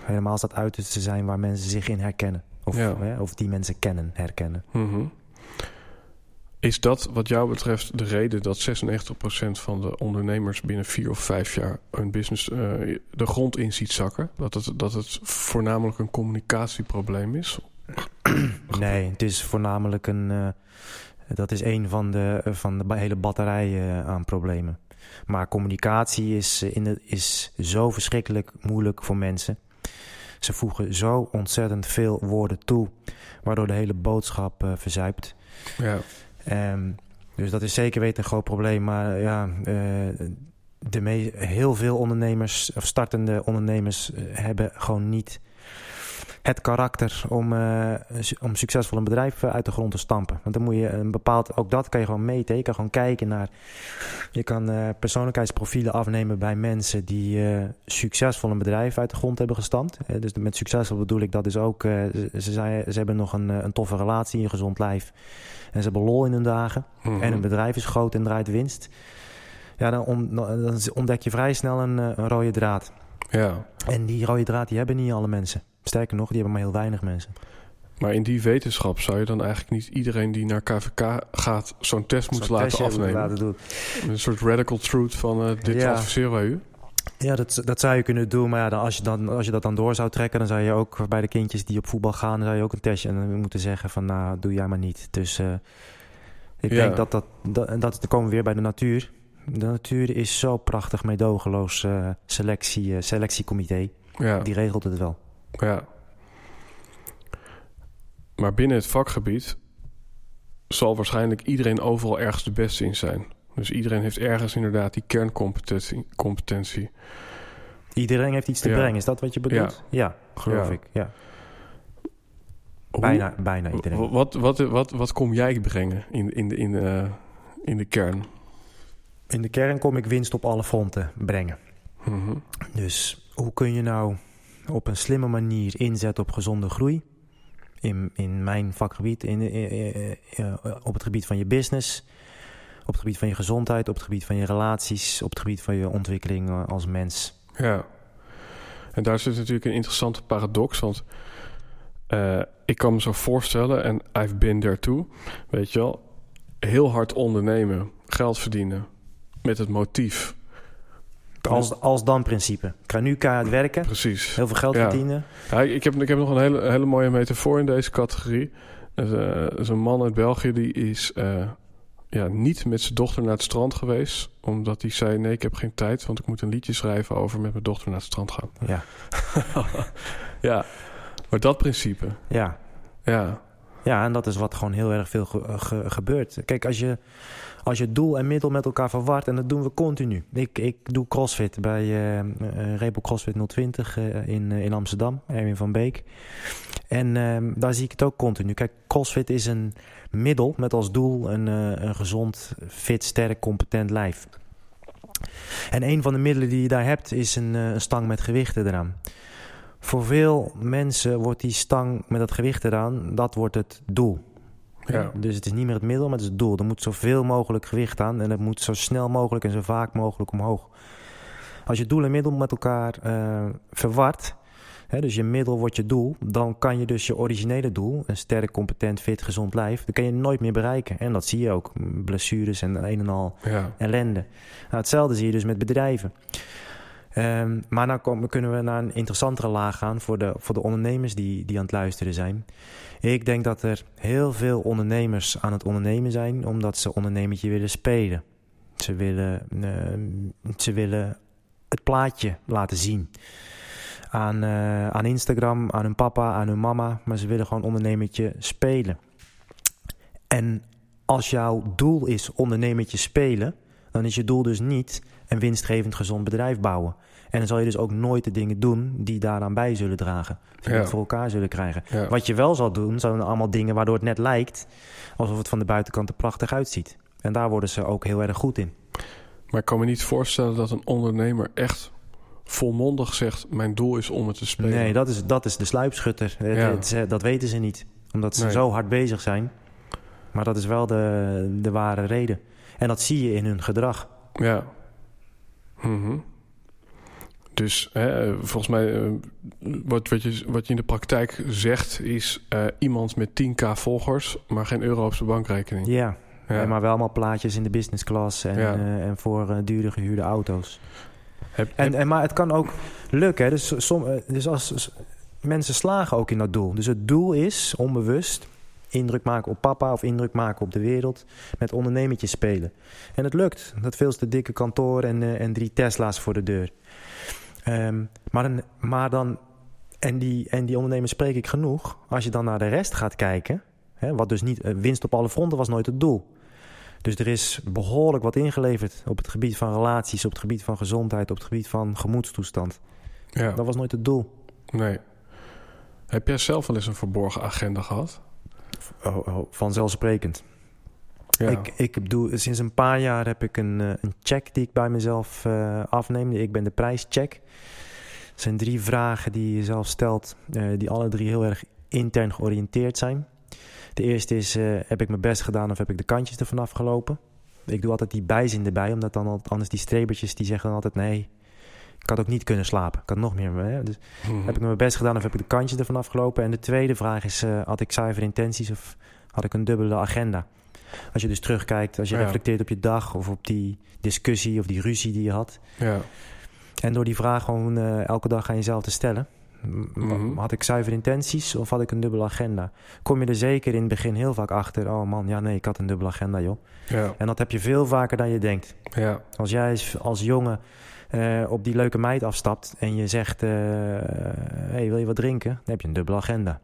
Helemaal als dat uitersten zijn waar mensen zich in herkennen. Of, Ja. hè, of die mensen kennen, herkennen. Mhm. Is dat wat jou betreft de reden dat 96% van de ondernemers binnen vier of vijf jaar een business eh, de grond in ziet zakken? Dat het, dat het voornamelijk een communicatieprobleem is? Nee, het is voornamelijk een. eh, dat is een van de, eh, van de hele batterij eh, aan problemen. Maar communicatie is, in de, is zo verschrikkelijk moeilijk voor mensen. Ze voegen zo ontzettend veel woorden toe, waardoor de hele boodschap eh, verzuipt. Ja, Ehm, dus dat is zeker weten een groot probleem. Maar ja, de heel veel ondernemers, of startende ondernemers, hebben gewoon niet het karakter om, eh, om succesvol een bedrijf eh, uit de grond te stampen. Want dan moet je een bepaald, ook dat kan je gewoon meten. Je kan gewoon kijken naar, je kan eh, persoonlijkheidsprofielen afnemen bij mensen die eh, succesvol een bedrijf uit de grond hebben gestampt. Dus met succesvol bedoel ik dat dus ook, ze, ze, zijn, ze hebben nog een, een toffe relatie, een gezond lijf. En ze hebben lol in hun dagen. Mhm. En hun bedrijf is groot en draait winst. Ja, dan, dan ontdek je vrij snel een, een rode draad. ja. En die rode draad die hebben niet alle mensen. Sterker nog, die hebben maar heel weinig mensen. Maar in die wetenschap zou je dan eigenlijk niet iedereen die naar KVK gaat zo'n test moeten laten afnemen? laten doen. Een soort radical truth van eh, dit Ja. adviseren wij u? Ja, dat, dat zou je kunnen doen. Maar ja, dan, als, je dan, als je dat dan door zou trekken... dan zou je ook bij de kindjes die op voetbal gaan... dan zou je ook een testje en moeten zeggen van... nou, doe jij maar niet. Dus eh, ik Ja. denk dat dat... dat en dat dan komen we weer bij de natuur. De natuur is zo prachtig meedogenloos eh, selectie, selectiecomité. Ja. Die regelt het wel. Ja. Maar binnen het vakgebied zal waarschijnlijk iedereen overal ergens de beste in zijn. Dus iedereen heeft ergens inderdaad die kerncompetentie. Competentie. Iedereen heeft iets te Ja. brengen. Is dat wat je bedoelt? Ja, geloof Ja. ik. Ja. Hoe- Bijna, bijna iedereen. Wat, wat, wat, wat kom jij brengen in, in, de, in, de, in de kern? In de kern kom ik winst op alle fronten brengen. Mhm. Dus hoe kun je nou op een slimme manier inzetten op gezonde groei? In, in mijn vakgebied, in, in- in- in- op het gebied van je business, op het gebied van je gezondheid, op het gebied van je relaties, op het gebied van je ontwikkeling eh, als mens. Ja. En daar zit natuurlijk een interessante paradox. Want eh, ik kan me zo voorstellen, en I've been there weet je wel, heel hard ondernemen, geld verdienen met het motief. Als, als dan principe. Ik ga nu keihard werken, Precies. heel veel geld Ja. verdienen. Ja, ik, heb, ik heb nog een hele, hele mooie metafoor in deze categorie. Er is, eh, is een man uit België die is eh, ja, niet met zijn dochter naar het strand geweest. Omdat hij zei, nee, ik heb geen tijd, want ik moet een liedje schrijven over met mijn dochter naar het strand gaan. Ja, ja, maar dat principe, ja. ja. Ja, en dat is wat gewoon heel erg veel ge- gebeurt. Kijk, als je, als je doel en middel met elkaar verwart, en dat doen we continu. Ik, ik doe crossfit bij eh eh, Rebel CrossFit 020 eh, in, eh, in Amsterdam, Erwin van Beek. En eh, daar zie ik het ook continu. Kijk, crossfit is een middel met als doel een, eh, een gezond, fit, sterk, competent lijf. En een van de middelen die je daar hebt is een, eh, een stang met gewichten eraan. Voor veel mensen wordt die stang met dat gewicht eraan, dat wordt het doel. Ja. Dus het is niet meer het middel, maar het is het doel. Er moet zoveel mogelijk gewicht aan en het moet zo snel mogelijk en zo vaak mogelijk omhoog. Als je doel en middel met elkaar eh, verward, hè, dus je middel wordt je doel, dan kan je dus je originele doel, een sterk, competent, fit, gezond lijf, dat kan je nooit meer bereiken. En dat zie je ook, blessures en een en al ja. ellende. Nou, hetzelfde zie je dus met bedrijven. Ehm, maar dan komen, kunnen we naar een interessantere laag gaan voor de, voor de ondernemers die, die aan het luisteren zijn. Ik denk dat er heel veel ondernemers aan het ondernemen zijn omdat ze ondernemertje willen spelen. Ze willen, eh, ze willen het plaatje laten zien. Aan, eh, aan Instagram, aan hun papa, aan hun mama. Maar ze willen gewoon ondernemertje spelen. En als jouw doel is ondernemertje spelen, dan is je doel dus niet een winstgevend gezond bedrijf bouwen. En dan zal je dus ook nooit de dingen doen die daaraan bij zullen dragen. Die Ja. voor elkaar zullen krijgen. Ja. Wat je wel zal doen, zijn allemaal dingen waardoor het net lijkt alsof het van de buitenkant er prachtig uitziet. En daar worden ze ook heel erg goed in. Maar ik kan me niet voorstellen dat een ondernemer echt volmondig zegt... mijn doel is om het te spelen. Nee, dat is, dat is de sluipschutter. Ja. het- ze- dat weten ze niet. Omdat ze Nee. zo hard bezig zijn. Maar dat is wel de, de ware reden. En dat zie je in hun gedrag. Ja. Mhm. Dus hè, volgens mij, eh, wat, wat, je, wat je in de praktijk zegt, is eh, iemand met 10k volgers, maar geen euro op zijn bankrekening. Ja, Ja. Maar wel allemaal plaatjes in de business class en, Ja. eh, en voor eh, dure gehuurde auto's. Heb- En, heb- en, maar het kan ook lukken. hè. Dus, som, dus als mensen slagen ook in dat doel. Dus het doel is onbewust indruk maken op papa of indruk maken op de wereld. Met ondernemertjes spelen. En het lukt. Dat veel te dikke kantoor en, eh, en drie Tesla's voor de deur. Ehm, maar, dan, maar dan, en die, en die ondernemers spreek ik genoeg. Als je dan naar de rest gaat kijken. Hè, wat dus niet, eh, winst op alle fronten was nooit het doel. Dus er is behoorlijk wat ingeleverd op het gebied van relaties, op het gebied van gezondheid, op het gebied van gemoedstoestand. ja, Dat was nooit het doel. nee. Heb jij zelf wel eens een verborgen agenda gehad? Oh, oh, vanzelfsprekend. Ja. Ik, ik doe, sinds een paar jaar heb ik een, eh, een check die ik bij mezelf eh, afneem. Ik ben de prijscheck. Het zijn drie vragen die je zelf stelt, eh, die alle drie heel erg intern georiënteerd zijn. De eerste is, heb ik mijn best gedaan of heb ik de kantjes ervan afgelopen? Ik doe altijd die bijzin erbij, omdat dan al- anders die strebertjes die zeggen dan altijd nee. Ik had ook niet kunnen slapen. Ik had nog meer. Hè? Dus Mhm. heb ik mijn best gedaan of heb ik de kantjes ervan afgelopen? En de tweede vraag is, eh, had ik zuiver intenties of had ik een dubbele agenda? Als je dus terugkijkt, als je Ja. reflecteert op je dag of op die discussie of die ruzie die je had. Ja, En door die vraag gewoon eh, elke dag aan jezelf te stellen. Mhm. Had ik zuiver intenties of had ik een dubbele agenda? Kom je er zeker in het begin heel vaak achter. Oh man, ja nee, ik had een dubbele agenda joh. ja, En dat heb je veel vaker dan je denkt. ja, Als jij als jongen eh, op die leuke meid afstapt en je zegt: eh, hey, wil je wat drinken? Dan heb je een dubbele agenda.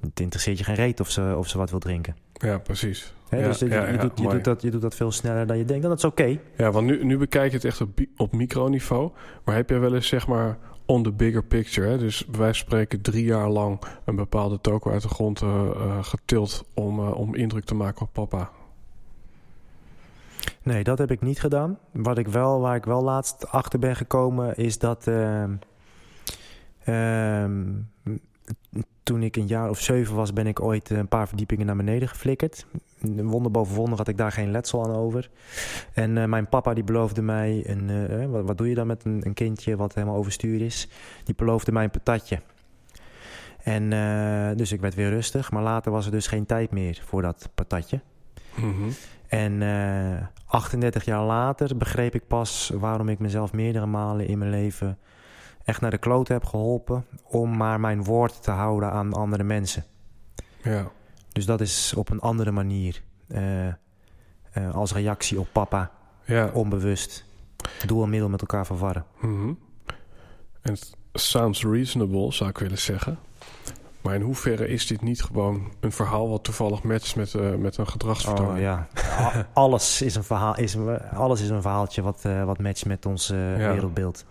Het interesseert je geen reet of ze, of ze wat wil drinken. ja, precies. Ja, dus je, ja, je ja, doet, je, dat, je doet dat veel sneller dan je denkt. En dat is oké. Ja, want nu, nu bekijk je het echt op, op microniveau. Maar heb jij wel eens, zeg maar, on the bigger picture... Hè? dus wij spreken drie jaar lang een bepaalde toko uit de grond eh, getild... Om, om indruk te maken op papa? Nee, dat heb ik niet gedaan. Wat ik wel, waar ik wel laatst achter ben gekomen, is dat. ehm, toen ik een jaar of zeven was, ben ik ooit een paar verdiepingen naar beneden geflikkerd. Wonder boven wonder had ik daar geen letsel aan over. En eh, mijn papa die beloofde mij, een, eh, wat, wat doe je dan met een, een kindje wat helemaal overstuur is? Die beloofde mij een patatje. En eh, dus ik werd weer rustig, maar later was er dus geen tijd meer voor dat patatje. Mhm. En eh 38 jaar later begreep ik pas waarom ik mezelf meerdere malen in mijn leven echt naar de klote heb geholpen om maar mijn woord te houden aan andere mensen. Ja, Dus dat is op een andere manier eh, eh, als reactie op papa, ja. onbewust. Doel en middel met elkaar verwarren. Mhm. En het sounds reasonable, zou ik willen zeggen. Maar in hoeverre is dit niet gewoon een verhaal... wat toevallig matcht met, eh, met een gedragsvertoning? Oh ja, alles is een, verhaal, is een, alles is een verhaaltje wat, eh, wat matcht met ons eh, Ja. wereldbeeld.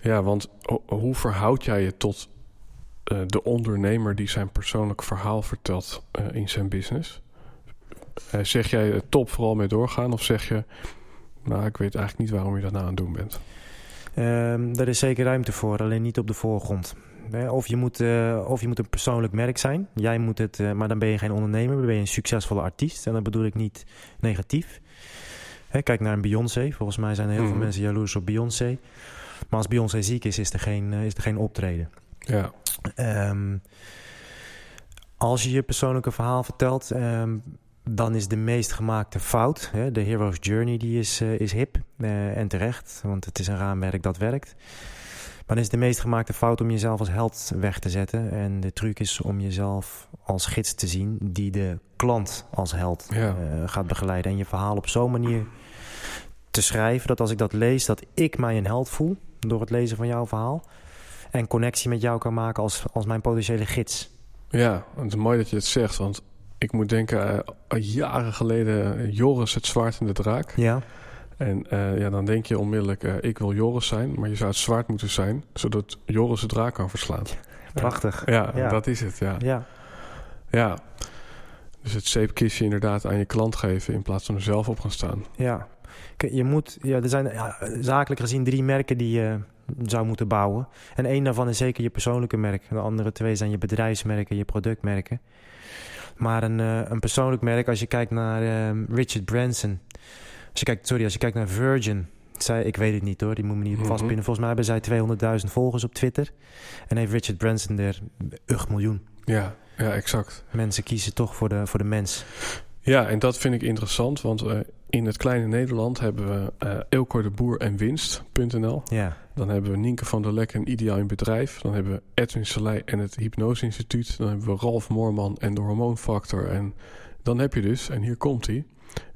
Ja, want ho- hoe verhoud jij je tot de ondernemer die zijn persoonlijk verhaal vertelt in zijn business? Zeg jij top vooral mee doorgaan of zeg je, nou ik weet eigenlijk niet waarom je dat nou aan het doen bent? Ehm er is zeker ruimte voor, alleen niet op de voorgrond. Of je, moet, eh, of je moet een persoonlijk merk zijn. Jij moet het, eh, maar dan ben je geen ondernemer, dan ben je een succesvolle artiest. En dat bedoel ik niet negatief. Hè, kijk naar een Beyoncé. Volgens mij zijn er heel Mhm. veel mensen jaloers op Beyoncé. Maar als Beyoncé ziek is, is er geen, eh, is er geen optreden. Ja, Ehm, als je je persoonlijke verhaal vertelt, ehm, dan is de meest gemaakte fout, hè, de hero's journey, die is, is hip en terecht, want het is een raamwerk dat werkt. Maar dan is de meest gemaakte fout om jezelf als held weg te zetten. En de truc is om jezelf als gids te zien die de klant als held Ja. eh, gaat begeleiden. En je verhaal op zo'n manier te schrijven dat als ik dat lees, dat ik mij een held voel door het lezen van jouw verhaal. En connectie met jou kan maken als, als mijn potentiële gids. ja het is mooi dat je het zegt, want ik moet denken, eh, jaren geleden eh, Joris het zwaard en de draak. Ja. En eh, ja, dan denk je onmiddellijk, eh, ik wil Joris zijn, maar je zou het zwaard moeten zijn, zodat Joris het draak kan verslaan. Prachtig. Ja, Ja. dat is het, ja. Ja, ja. Dus het zeepkistje inderdaad aan je klant geven in plaats van er zelf op gaan staan. ja. Kijk, Je moet, ja, er zijn ja, zakelijk gezien drie merken die je zou moeten bouwen. En één daarvan is zeker je persoonlijke merk. De andere twee zijn je bedrijfsmerken, je productmerken. Maar een, eh, een persoonlijk merk, als je kijkt naar Richard Branson. Als je kijkt, sorry, als je kijkt naar Virgin. Zij, ik weet het niet hoor, die moet me niet Mhm. vastpinnen. Volgens mij hebben zij 200.000 volgers op Twitter. En heeft Richard Branson er 8 miljoen. Ja, ja, exact. Mensen kiezen toch voor de, voor de mens. Ja, en dat vind ik interessant, want eh, in het kleine Nederland hebben we Elko de Boer en Winst.nl. Ja, Dan hebben we Nienke van der Lek en Ideaal in Bedrijf. Dan hebben we Edwin Selei en het Hypnose Instituut. Dan hebben we Ralf Moorman en de Hormoonfactor. En dan heb je dus, en hier komt hij,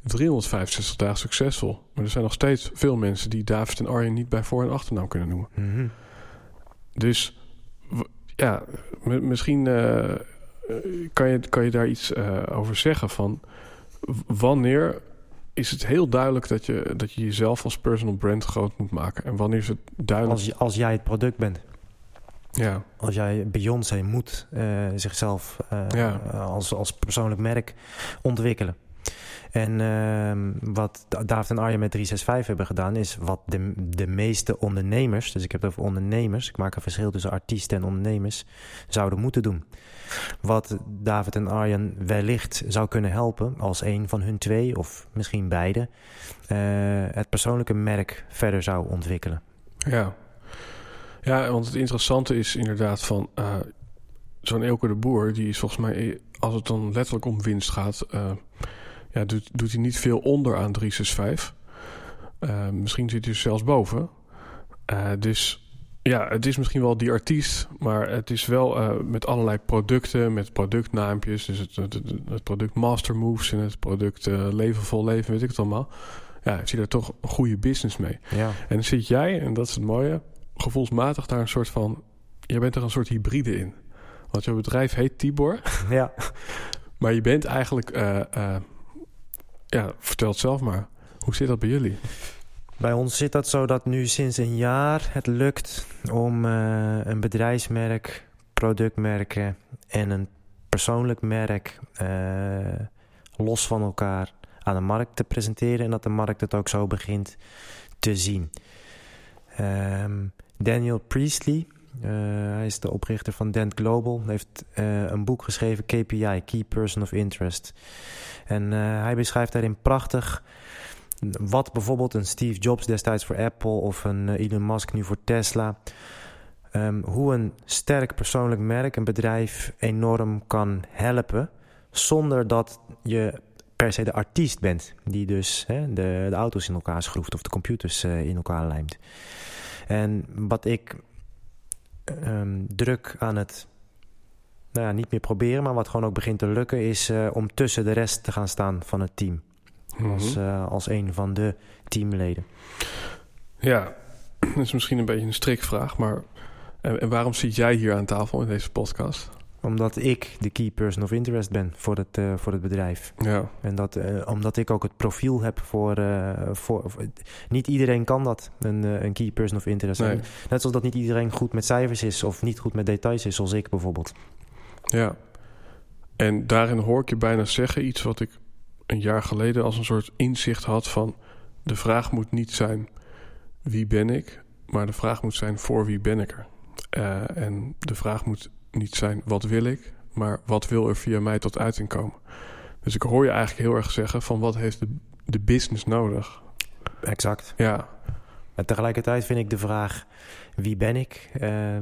365 dagen succesvol. Maar er zijn nog steeds veel mensen die David en Arjen niet bij voor- en achternaam kunnen noemen. Mhm. Dus ja, misschien eh, kan, je, kan je daar iets eh, over zeggen van wanneer is het heel duidelijk dat je, dat je jezelf als personal brand groot moet maken? En wanneer is het duidelijk? als, als jij het product bent. Ja, Als jij Beyoncé moet eh, zichzelf Ja. als, als persoonlijk merk ontwikkelen. En ehm, wat Da- David en Arjen met 365 hebben gedaan, is wat de, de meeste ondernemers, dus ik heb het over ondernemers, ik maak een verschil tussen artiesten en ondernemers, zouden moeten doen. Wat David en Arjen wellicht zou kunnen helpen als een van hun twee, of misschien beide, eh, het persoonlijke merk verder zou ontwikkelen. ja. Ja, want het interessante is inderdaad van eh, zo'n Elke de Boer, die is volgens mij, eh, als het dan letterlijk om winst gaat, ja, doet, doet hij niet veel onder aan 365. Eh, misschien zit hij zelfs boven. Eh, dus ja, het is misschien wel die artiest, maar het is wel eh, met allerlei producten, met productnaampjes. Dus het, het, product Master Moves en het product Leven vol Leven, weet ik het allemaal. Ja, heeft hij daar toch een goede business mee. Ja, En dan zit jij, en dat is het mooie, gevoelsmatig daar een soort van... Je bent er een soort hybride in. Want jouw bedrijf heet Tibor, ja. maar je bent eigenlijk... ja, vertel het zelf maar. Hoe zit dat bij jullie? Bij ons zit dat zo dat nu sinds een jaar het lukt om eh, een bedrijfsmerk, productmerken en een persoonlijk merk eh, los van elkaar aan de markt te presenteren en dat de markt het ook zo begint te zien. Ehm, Daniel Priestley, eh, hij is de oprichter van Dent Global, heeft eh, een boek geschreven, KPI, Key Person of Interest. En eh, hij beschrijft daarin prachtig wat bijvoorbeeld een Steve Jobs destijds voor Apple of een Elon Musk nu voor Tesla. ehm, hoe een sterk persoonlijk merk een bedrijf enorm kan helpen. Zonder dat je per se de artiest bent. Die dus hè, de, de auto's in elkaar schroeft of de computers in elkaar lijmt. En wat ik ehm, druk aan het. Nou ja, niet meer proberen, maar wat gewoon ook begint te lukken, is eh, om tussen de rest te gaan staan van het team als, Mhm. eh, als een van de teamleden. Ja, dat is misschien een beetje een strikvraag, maar... En, en waarom zit jij hier aan tafel in deze podcast? Omdat ik de key person of interest ben voor het, eh, voor het bedrijf. Ja, En dat, eh, omdat ik ook het profiel heb voor, eh, voor, Niet iedereen kan dat, een, een key person of interest. nee, Net zoals dat niet iedereen goed met cijfers is of niet goed met details is, zoals ik bijvoorbeeld. ja. En daarin hoor ik je bijna zeggen iets wat ik een jaar geleden als een soort inzicht had van... De vraag moet niet zijn wie ben ik, maar de vraag moet zijn voor wie ben ik er. En de vraag moet niet zijn wat wil ik, maar wat wil er via mij tot uiting komen. Dus ik hoor je eigenlijk heel erg zeggen van wat heeft de, de business nodig. Exact. Ja, En tegelijkertijd vind ik de vraag: wie ben ik? Eh,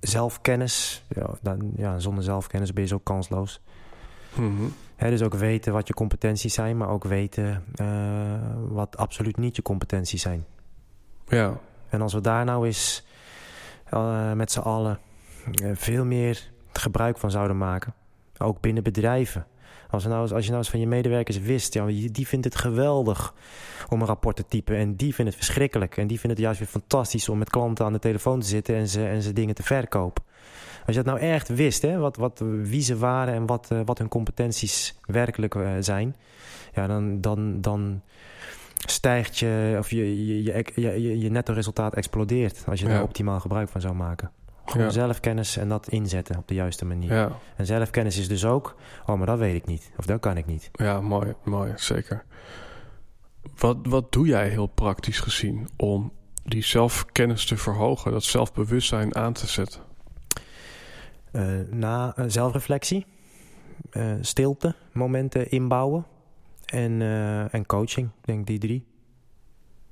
zelfkennis. Ja, dan, ja, zonder zelfkennis ben je zo kansloos. Mhm. Hè, dus ook weten wat je competenties zijn, maar ook weten eh, wat absoluut niet je competenties zijn. ja, En als we daar nou eens eh, met z'n allen veel meer gebruik van zouden maken, ook binnen bedrijven. Als, nou als je nou eens van je medewerkers wist, ja, die vindt het geweldig om een rapport te typen en die vindt het verschrikkelijk. En die vindt het juist weer fantastisch om met klanten aan de telefoon te zitten en ze, en ze dingen te verkopen. Als je dat nou echt wist, hè, wat, wat, wie ze waren en wat, eh, wat hun competenties werkelijk eh, zijn, ja, dan, dan, dan stijgt je, of je, je, je, je, je netto resultaat explodeert als je Ja. daar optimaal gebruik van zou maken. Gewoon Ja. zelfkennis en dat inzetten op de juiste manier. Ja, En zelfkennis is dus ook, oh, maar dat weet ik niet. Of dat kan ik niet. ja mooi, mooi, zeker. Wat, wat doe jij heel praktisch gezien om die zelfkennis te verhogen, dat zelfbewustzijn aan te zetten? Eh, na eh, zelfreflectie, eh, stilte, momenten inbouwen en, en coaching. Denk die drie.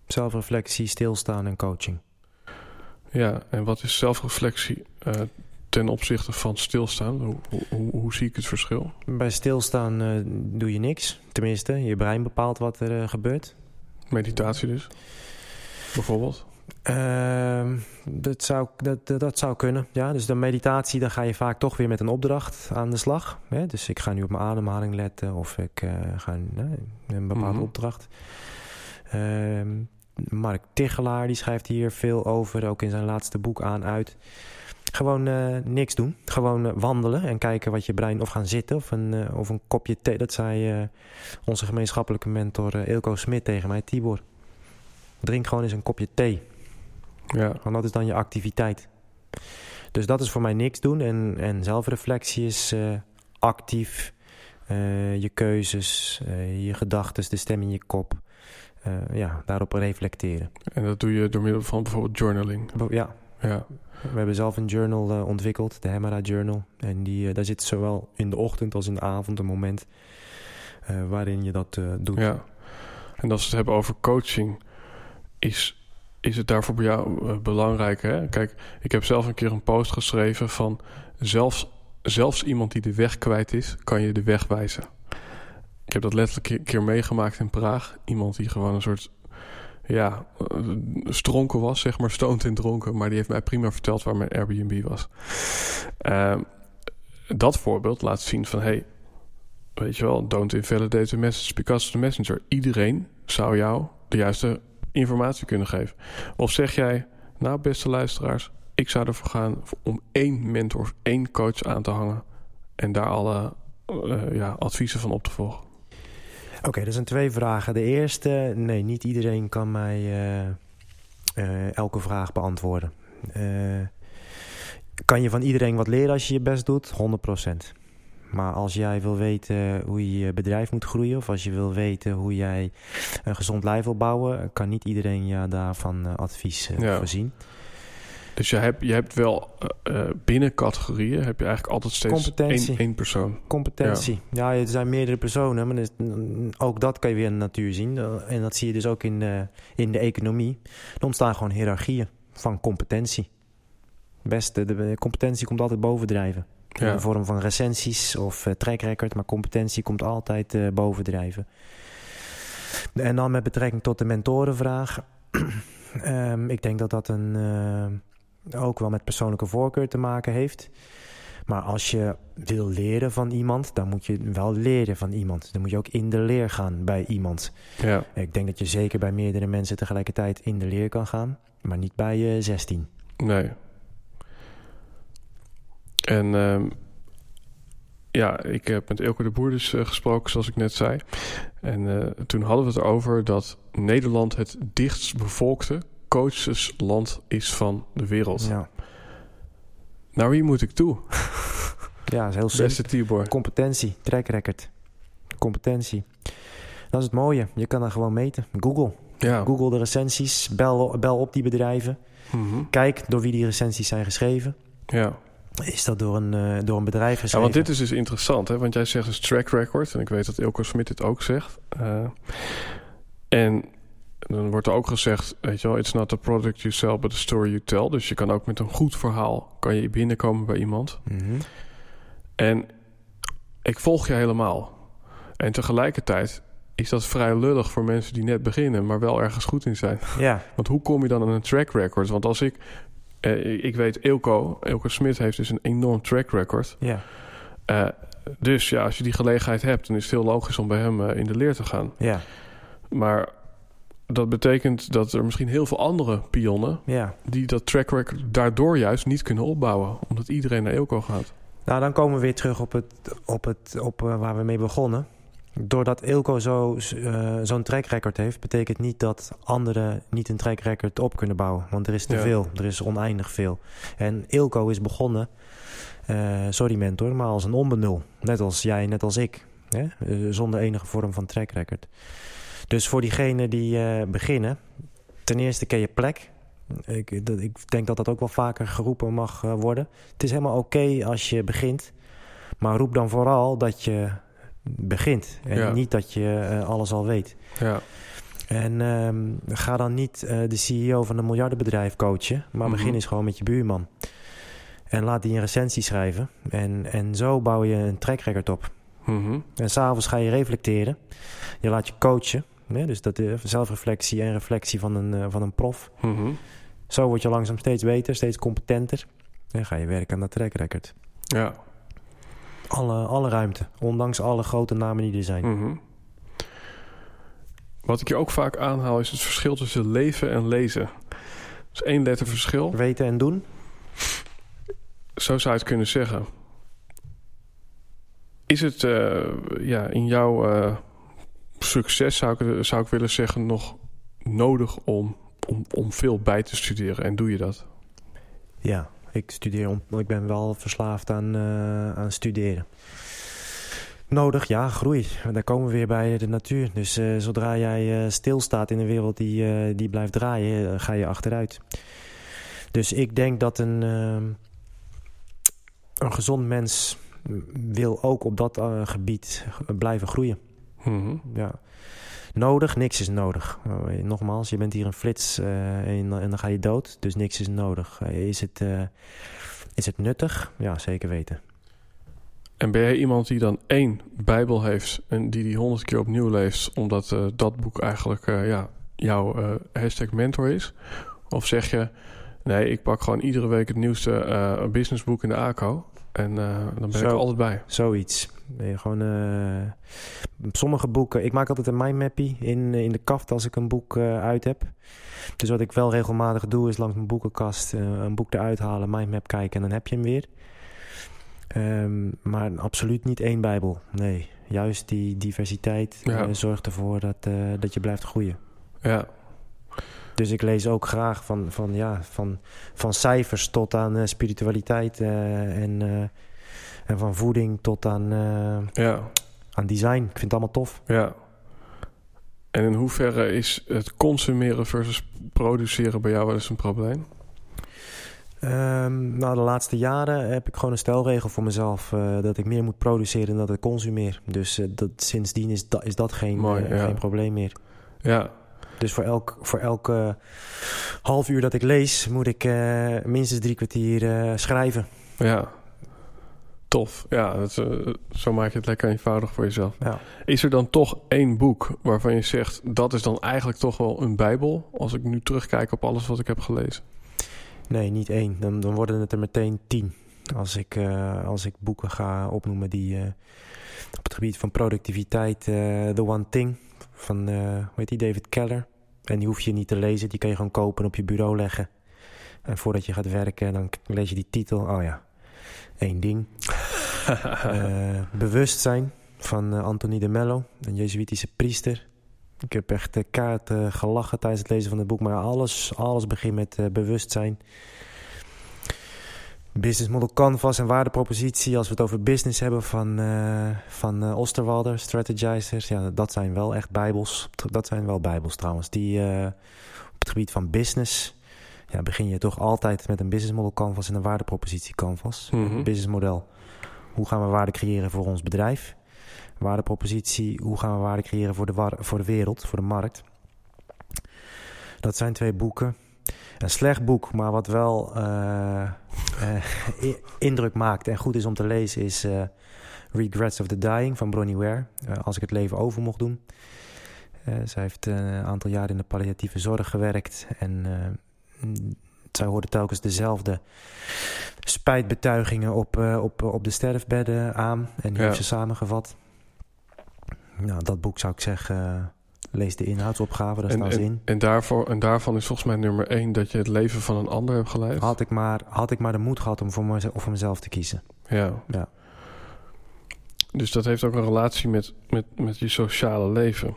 Zelfreflectie, stilstaan en coaching. Ja, en wat is zelfreflectie eh, ten opzichte van stilstaan? Hoe, hoe, hoe, zie ik het verschil? Bij stilstaan eh, doe je niks. Tenminste, je brein bepaalt wat er eh, gebeurt. Meditatie dus, bijvoorbeeld. Ehm, dat, zou, dat, dat, dat zou kunnen. Ja, dus de meditatie, dan ga je vaak toch weer met een opdracht aan de slag. Hè? Dus ik ga nu op mijn ademhaling letten of ik ga een bepaalde Mhm. opdracht. Ehm, Mark Tichelaar die schrijft hier veel over, ook in zijn laatste boek aan uit. Gewoon eh, niks doen. Gewoon eh, wandelen en kijken wat je brein of gaan zitten of een, eh, of een kopje thee. Dat zei onze gemeenschappelijke mentor Ilko Smit tegen mij, Tibor. Drink gewoon eens een kopje thee. Ja, Want dat is dan je activiteit. Dus dat is voor mij niks doen. En, en zelfreflectie is actief. je keuzes, je gedachten, de stem in je kop. Eh, ja, daarop reflecteren. en dat doe je door middel van bijvoorbeeld journaling. Ja, Ja, we hebben zelf een journal eh, ontwikkeld, de Hemera Journal. En die, eh, daar zit zowel in de ochtend als in de avond een moment waarin je dat doet. ja. En als we het hebben over coaching, is, is het daarvoor bij jou belangrijk? Hè? Kijk, ik heb zelf een keer een post geschreven van... Zelfs, zelfs iemand die de weg kwijt is, kan je de weg wijzen. Ik heb dat letterlijk een keer meegemaakt in Praag. Iemand die gewoon een soort... Ja, stronken was, zeg maar, stoned en dronken. Maar die heeft mij prima verteld waar mijn Airbnb was. Ehm, dat voorbeeld laat zien van... Hey, weet je wel, don't invalidate the message because the messenger. Iedereen zou jou de juiste informatie kunnen geven. Of zeg jij, nou beste luisteraars, ik zou ervoor gaan om één mentor of één coach aan te hangen en daar alle eh, ja, adviezen van op te volgen. Oké, dat zijn twee vragen. De eerste, nee, niet iedereen kan mij eh, eh, elke vraag beantwoorden. Eh, kan je van iedereen wat leren als je je best doet? 100%. Maar als jij wil weten hoe je je bedrijf moet groeien... of als je wil weten hoe jij een gezond lijf wil bouwen... kan niet iedereen je daarvan advies Ja. voorzien. Dus je hebt, je hebt wel eh, eh, binnen categorieën heb je eigenlijk altijd steeds één, één persoon. Competentie. Ja. er zijn meerdere personen, maar is- ook dat kan je weer in de natuur zien. En dat zie je dus ook in de, in de economie. Er ontstaan gewoon hiërarchieën van competentie. Beste, de competentie komt altijd bovendrijven. In Ja. de vorm van recensies of uh, track record, maar competentie komt altijd eh, bovendrijven. En dan met betrekking tot de mentorenvraag. Ehm, ik denk dat dat een, ook wel met persoonlijke voorkeur te maken heeft. Maar als je wil leren van iemand, dan moet je wel leren van iemand. Dan moet je ook in de leer gaan bij iemand. Ja, Ik denk dat je zeker bij meerdere mensen tegelijkertijd in de leer kan gaan, maar niet bij eh 16. nee. En ehm, ja, ik heb met Ilko de Boer dus eh, gesproken, zoals ik net zei. En eh, toen hadden we het erover dat Nederland het dichtst bevolkte coachesland is van de wereld. Ja, Naar wie moet ik toe, ja dat is heel simpel. beste Tibor? Competentie, track record. Competentie. Dat is het mooie. Je kan dat gewoon meten. Google. Ja. Google de recensies. Bel, bel op die bedrijven. Mhm. Kijk door wie die recensies zijn geschreven. ja. Is dat door een, eh, door een bedrijf Ja, geschreven? want dit is dus interessant, hè? Want jij zegt dus track record. En ik weet dat Ilko Smit dit ook zegt. Eh, en dan wordt er ook gezegd, weet je wel... It's not the product you sell, but the story you tell. Dus je kan ook met een goed verhaal... kan je binnenkomen bij iemand. Mhm. En ik volg je helemaal. En tegelijkertijd is dat vrij lullig voor mensen die net beginnen... maar wel ergens goed in zijn. Ja, Want hoe kom je dan aan een track record? Want als ik... eh, ik weet, Ilko, Ilko Smit heeft dus een enorm track record... ja, Eh, dus ja, als je die gelegenheid hebt, dan is het heel logisch om bij hem eh, in de leer te gaan. ja, Maar dat betekent dat er misschien heel veel andere pionnen ja. die dat track record daardoor juist niet kunnen opbouwen, omdat iedereen naar Eelco gaat. Nou, dan komen we weer terug op, het, op, het, op eh, waar we mee begonnen. doordat Ilko zo, eh, zo'n track record heeft, betekent niet dat anderen niet een track record op kunnen bouwen. Want er is te Ja. veel, er is oneindig veel. En Ilko is begonnen, eh, sorry mentor, maar als een onbenul. Net als jij, net als ik. Hè? Zonder enige vorm van track record. Dus voor diegenen die eh, beginnen, ten eerste ken je plek. Ik, dat, ik denk dat dat ook wel vaker geroepen mag eh, worden. Het is helemaal oké als je begint. Maar roep dan vooral dat je begint. En Ja. niet dat je eh, alles al weet. Ja, En ehm, ga dan niet de CEO van een miljardenbedrijf coachen. Maar Mhm. begin eens gewoon met je buurman. En laat die een recensie schrijven. En, en zo bouw je een track record op. Mhm. En s'avonds ga je reflecteren. Je laat je coachen. Hè? Dus dat is zelfreflectie en reflectie van een, eh, van een prof. Mhm. Zo word je langzaam steeds beter, steeds competenter. En ga je werken aan dat track record. ja. Alle, alle ruimte, ondanks alle grote namen die er zijn. Mhm. Wat ik je ook vaak aanhaal is het verschil tussen leven en lezen. Dus één letter verschil. Weten en doen. Zo zou je het kunnen zeggen. Is het eh, ja, in jouw eh, succes, zou ik, zou ik willen zeggen, nog nodig om, om, om veel bij te studeren? En doe je dat? Ja, ik studeer om, ik ben wel verslaafd aan, eh, aan studeren. Nodig, ja, groei. Daar komen we weer bij de natuur. Dus zodra jij eh, stilstaat in een wereld die, die blijft draaien, ga je achteruit. Dus ik denk dat een, een gezond mens wil ook op dat eh, gebied blijven groeien. Mhm. Ja. Nodig, niks is nodig. Eh, Nogmaals, je bent hier een flits eh, en, en dan ga je dood. Dus niks is nodig. Is, het, is het nuttig? Ja, zeker weten. En ben jij iemand die dan één Bijbel heeft en die die honderd keer opnieuw leest, omdat dat boek eigenlijk ja, jouw hashtag mentor is? Of zeg je, nee, ik pak gewoon iedere week het nieuwste businessboek in de ACO en eh, dan ben ik Zo. er altijd bij. Zoiets. Je gewoon, eh, sommige boeken... Ik maak altijd een mindmappie in, in de kaft als ik een boek eh, uit heb. Dus wat ik wel regelmatig doe is langs mijn boekenkast eh, een boek eruit halen, mindmap kijken en dan heb je hem weer. Ehm, maar absoluut niet één bijbel. Nee, juist die diversiteit Ja. eh, zorgt ervoor dat, eh, dat je blijft groeien. Ja, Dus ik lees ook graag van, van, ja, van, van cijfers tot aan eh, spiritualiteit eh, en, eh, en van voeding tot aan, ja, aan design. Ik vind het allemaal tof. ja. En in hoeverre is het consumeren versus produceren bij jou wel eens een probleem? Ehm, nou, de laatste jaren heb ik gewoon een stelregel voor mezelf dat ik meer moet produceren dan dat ik consumeer. Dus dat, sindsdien is, dat is dat geen, Mooi, ja. geen probleem meer. Ja, Dus voor elk, voor elk eh, half uur dat ik lees, moet ik eh, minstens drie kwartier eh, schrijven. ja. Tof. Ja, dat, eh, zo maak je het lekker eenvoudig voor jezelf. Ja. Is er dan toch één boek waarvan je zegt... dat is dan eigenlijk toch wel een bijbel... als ik nu terugkijk op alles wat ik heb gelezen? Nee, niet één. Dan, dan worden het er meteen tien. Als ik, als ik boeken ga opnoemen die op het gebied van productiviteit... The One Thing van, eh hoe heet die, David Keller. En die hoef je niet te lezen, die kan je gewoon kopen en op je bureau leggen. En voordat je gaat werken, dan lees je die titel. Oh ja, één ding. Eh, bewustzijn van eh, Anthony de Mello, een Jezuïtische priester. Ik heb echt de kaart gelachen tijdens het lezen van het boek. Maar alles, alles begint met bewustzijn. Business Model Canvas en waardepropositie. Als we het over business hebben van, eh van eh, Osterwalder, Strategizers. Ja, dat zijn wel echt bijbels. Dat zijn wel bijbels trouwens. Die eh, op het gebied van business... Ja, begin je toch altijd met een business model canvas en een waardepropositie canvas. Mhm. Businessmodel. Hoe gaan we waarde creëren voor ons bedrijf? Waardepropositie. Hoe gaan we waarde creëren voor de, voor de wereld, voor de markt? Dat zijn twee boeken. Een slecht boek, maar wat wel eh, eh, indruk maakt en goed is om te lezen, is eh, Regrets of the Dying van Bronnie Ware. Als ik het leven over mocht doen. Zij heeft een aantal jaar in de palliatieve zorg gewerkt. En mm, zij hoorde telkens dezelfde spijtbetuigingen op, op, op de sterfbedden aan. En die Ja. heeft ze samengevat. Nou, dat boek zou ik zeggen, lees de inhoudsopgave, daar En, staan ze en, in. en, daarvoor, en daarvan is volgens mij nummer één... dat je het leven van een ander hebt geleefd. Had ik, maar, had ik maar de moed gehad om voor, mezelf, voor mezelf te kiezen. Ja. Ja. Dus dat heeft ook een relatie met, met, met je sociale leven.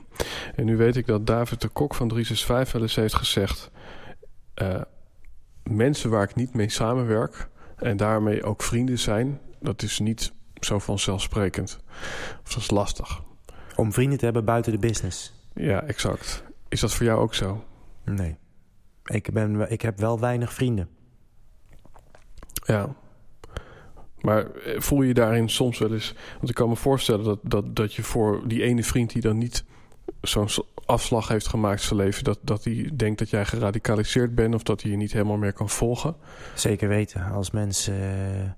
En nu weet ik dat David de Kok van 365 wel eens heeft gezegd... Uh, mensen waar ik niet mee samenwerk en daarmee ook vrienden zijn... dat is niet zo vanzelfsprekend. Of dat is lastig. Om vrienden te hebben buiten de business? Ja, exact. Is dat voor jou ook zo? Nee. Ik, ben, ik heb wel weinig vrienden. Ja. Maar eh, voel je daarin soms wel eens... Want ik kan me voorstellen dat, dat, dat je voor die ene vriend... die dan niet zo'n afslag heeft gemaakt zijn leven... Dat, dat hij denkt dat jij geradicaliseerd bent... of dat hij je niet helemaal meer kan volgen? Zeker weten. Als mensen...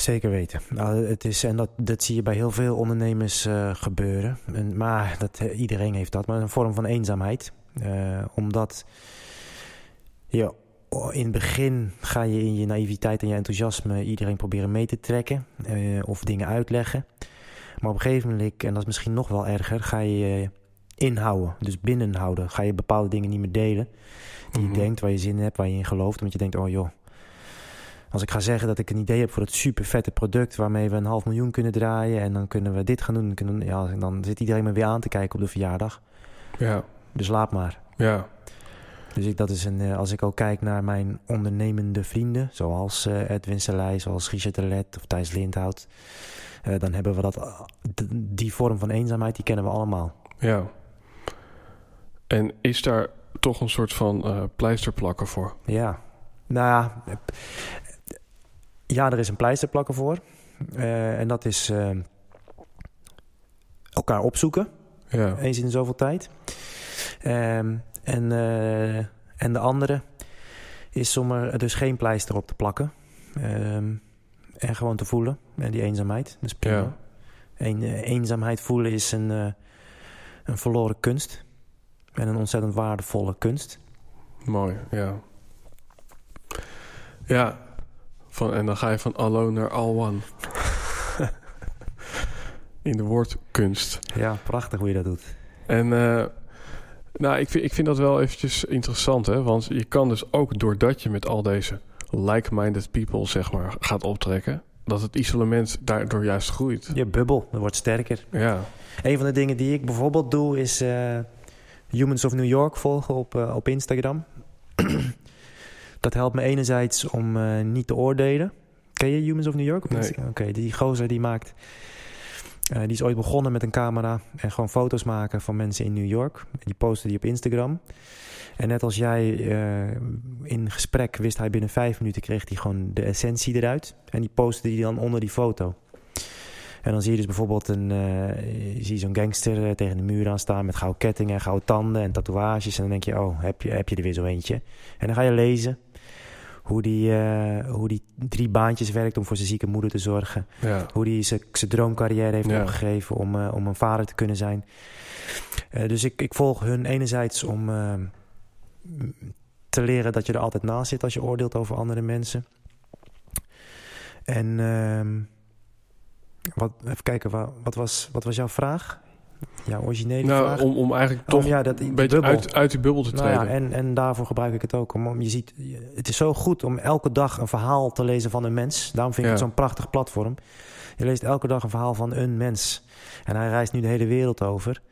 Zeker weten. Nou, het is, en dat, dat zie je bij heel veel ondernemers uh, gebeuren. En, maar dat, iedereen heeft dat. Maar een vorm van eenzaamheid. Uh, omdat... Ja, in het begin ga je in je naïviteit en je enthousiasme iedereen proberen mee te trekken uh, of dingen uitleggen. Maar op een gegeven moment, en dat is misschien nog wel erger, ga je je inhouden. Dus binnenhouden. Ga je bepaalde dingen niet meer delen. Die je mhm. denkt, waar je zin in hebt, waar je in gelooft. Omdat je denkt, oh joh, als ik ga zeggen dat ik een idee heb voor het super vette product waarmee we een half miljoen kunnen draaien en dan kunnen we dit gaan doen, dan, kunnen, ja, dan zit iedereen me weer aan te kijken op de verjaardag. Ja. Dus laat maar. Ja. Dus ik, dat is een, eh, als ik ook kijk naar mijn ondernemende vrienden, zoals uh, Edwin Selij, zoals Richard Relet of Thijs Lindhout, uh, dan hebben we dat, die vorm van eenzaamheid, die kennen we allemaal. Ja. En is daar toch een soort van uh, pleisterplakken voor? Ja. Nou ja, ja, er is een pleisterplakken voor. en dat is elkaar opzoeken. Ja. Eens in zoveel tijd. Um, en, uh, en de andere is om er dus geen pleister op te plakken. Um, en gewoon te voelen. En die eenzaamheid. Dus prima. Een, eenzaamheid voelen is een, een verloren kunst. En een ontzettend waardevolle kunst. Mooi, ja. Ja, van, en dan ga je van alone naar all one. In de woordkunst. Ja, prachtig hoe je dat doet. En uh, nou, ik vind, ik vind dat wel eventjes interessant, hè? Want je kan dus ook doordat je met al deze like-minded people, zeg maar, gaat optrekken, dat het isolement daardoor juist groeit. Je bubbel, dat wordt sterker. Ja. Een van de dingen die ik bijvoorbeeld doe, is uh, Humans of New York volgen op, uh, op Instagram. Dat helpt me enerzijds om uh, niet te oordelen. Ken je Humans of New York? Nee. Oké, okay, die gozer die maakt uh, die is ooit begonnen met een camera en gewoon foto's maken van mensen in New York. Die postte die op Instagram. En net als jij uh, in gesprek wist hij binnen vijf minuten kreeg hij gewoon de essentie eruit. En die postte die dan onder die foto. En dan zie je dus bijvoorbeeld een, uh, zie zo'n gangster tegen de muur aan staan met gouden kettingen, gouden tanden en tatoeages. En dan denk je, oh, heb je, heb je er weer zo eentje? En dan ga je lezen hoe die, uh, hoe die drie baantjes werkt om voor zijn zieke moeder te zorgen. Ja. Hoe die zijn droomcarrière heeft ja. opgegeven om, uh, om een vader te kunnen zijn. Uh, dus ik, ik volg hun enerzijds om te leren dat je er altijd naast zit als je oordeelt over andere mensen. En ehm, wat, even kijken, wat, wat, was, wat was jouw vraag? Ja, originele nou, vraag. Om, om eigenlijk toch oh, ja, dat, een beetje uit, uit die bubbel te treden. Nou ja, en, en daarvoor gebruik ik het ook. Om, om, je ziet, het is zo goed om elke dag een verhaal te lezen van een mens. Daarom vind ik ja. het zo'n prachtig platform. Je leest elke dag een verhaal van een mens. En hij reist nu de hele wereld over.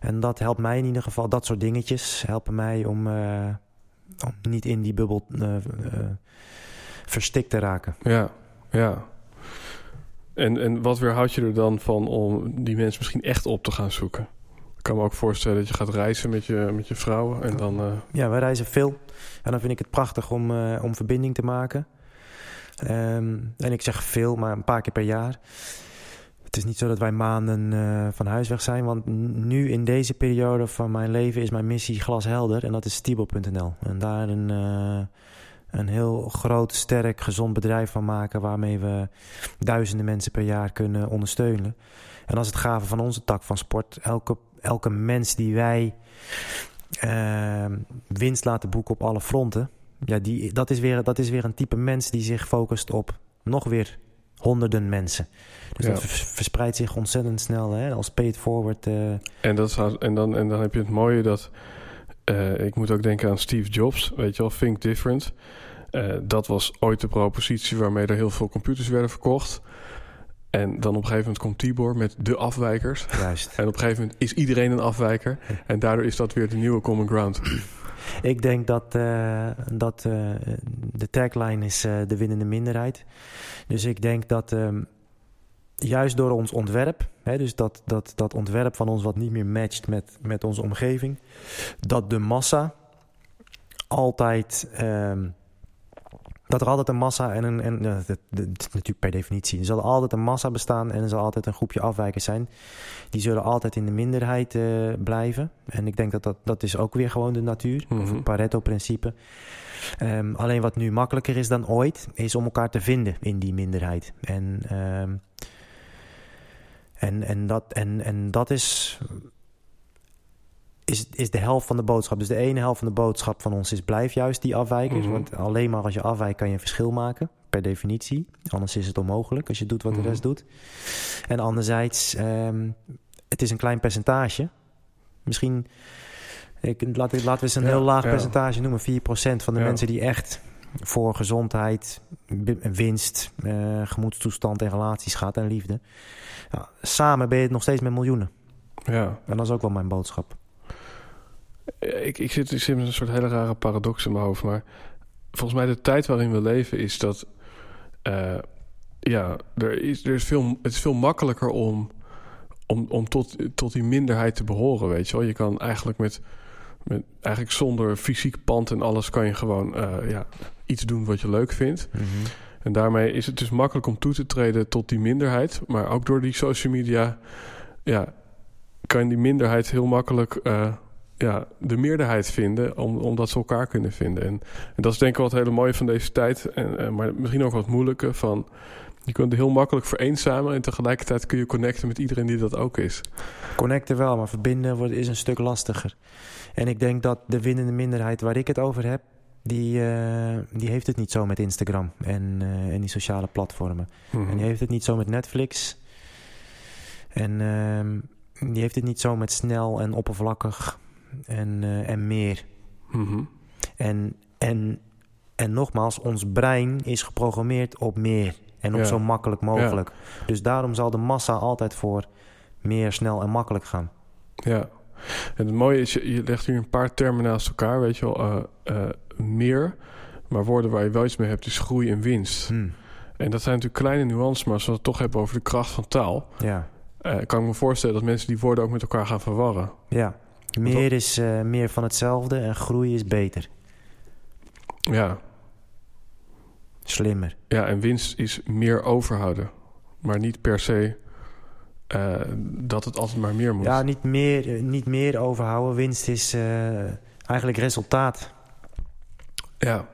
En dat helpt mij in ieder geval. Dat soort dingetjes helpen mij om, uh, om niet in die bubbel uh, uh, verstikt te raken. Ja, ja. En, en wat weerhoudt je er dan van om die mensen misschien echt op te gaan zoeken? Ik kan me ook voorstellen dat je gaat reizen met je, met je vrouwen en dan... Uh... Ja, wij reizen veel. En dan vind ik het prachtig om, uh, om verbinding te maken. Um, en ik zeg veel, maar een paar keer per jaar. Het is niet zo dat wij maanden uh, van huis weg zijn. Want nu in deze periode van mijn leven is mijn missie glashelder. En dat is stiebel.nl. En daar een een heel groot, sterk, gezond bedrijf van maken... waarmee we duizenden mensen per jaar kunnen ondersteunen. En dat is het gave van onze tak van sport. Elke, elke mens die wij uh, winst laten boeken op alle fronten... Ja, die, dat, is weer, dat is weer een type mens die zich focust op nog weer honderden mensen. Dus ja. dat verspreidt zich ontzettend snel hè, als pay it forward. Uh... En, dat zou, en, dan, en dan heb je het mooie dat... Uh, ik moet ook denken aan Steve Jobs, weet je wel, Think Different. Uh, dat was ooit de propositie waarmee er heel veel computers werden verkocht. En dan op een gegeven moment komt Tibor met de afwijkers. Juist. En op een gegeven moment is iedereen een afwijker. En daardoor is dat weer de nieuwe common ground. Ik denk dat, uh, dat de tagline is de winnende minderheid. Dus ik denk dat um, juist door ons ontwerp, hè, dus dat, dat, dat ontwerp van ons wat niet meer matcht met, met onze omgeving, dat de massa altijd. Um, dat er altijd een massa en een. En, dat, dat, is natuurlijk per definitie. Er zal altijd een massa bestaan en er zal altijd een groepje afwijkers zijn. Die zullen altijd in de minderheid uh, blijven. En ik denk dat dat, dat is ook weer gewoon de natuur. Mm -hmm. Of het Pareto-principe. Um, alleen wat nu makkelijker is dan ooit, is om elkaar te vinden in die minderheid. En, um, en, en, dat, en, en dat is is, is de helft van de boodschap. Dus de ene helft van de boodschap van ons is blijf juist die afwijkers. Mm -hmm. Want alleen maar als je afwijkt kan je een verschil maken. Per definitie. Anders is het onmogelijk als je doet wat mm -hmm. de rest doet. En anderzijds, um, het is een klein percentage. Misschien, ik, laat, laten we eens een ja, heel laag ja. percentage noemen. 4% van de ja. mensen die echt voor gezondheid, winst, uh, gemoedstoestand en relaties gaat en liefde. samen ben je het nog steeds met miljoenen. Ja. En dat is ook wel mijn boodschap. Ik, ik, zit, ik zit met een soort hele rare paradox in mijn hoofd. Maar volgens mij de tijd waarin we leven is dat... Uh, ja, er is, er is veel, het is veel makkelijker om, om, om tot, tot die minderheid te behoren, weet je wel. Je kan eigenlijk met, met eigenlijk zonder fysiek pand en alles... kan je gewoon uh, ja, iets doen wat je leuk vindt. Mm -hmm. En daarmee is het dus makkelijk om toe te treden tot die minderheid. Maar ook door die social media... ja, kan die minderheid heel makkelijk... Uh, ja, de meerderheid vinden, om, omdat ze elkaar kunnen vinden. En, en, dat is denk ik wel het hele mooie van deze tijd, en, en, maar misschien ook wat moeilijke van... Je kunt heel makkelijk vereenzamen en tegelijkertijd kun je connecten met iedereen die dat ook is. Connecten wel, maar verbinden wordt, is een stuk lastiger. En ik denk dat de winnende minderheid waar ik het over heb, die, uh, die heeft het niet zo met Instagram en, uh, en die sociale platformen. Mhm. Mm -hmm. En die heeft het niet zo met Netflix. En uh, die heeft het niet zo met snel en oppervlakkig en, uh, en meer. Mm -hmm. en, en, en nogmaals, ons brein is geprogrammeerd op meer en op Ja. zo makkelijk mogelijk. Ja. Dus daarom zal de massa altijd voor meer, snel en makkelijk gaan. Ja. En het mooie is, je, legt hier een paar termen naast elkaar, weet je wel. Uh, uh, meer, maar woorden waar je wel iets mee hebt, is groei en winst. Hmm. En dat zijn natuurlijk kleine nuances, maar als we het toch hebben over de kracht van taal... Ja, eh, kan ik me voorstellen dat mensen die woorden ook met elkaar gaan verwarren. ja. Meer is eh, meer van hetzelfde en groei is beter. Ja, Slimmer. ja en winst is meer overhouden. Maar niet per se eh, dat het altijd maar meer moet. Ja, niet meer, eh, niet meer overhouden. Winst is eh, eigenlijk resultaat. ja,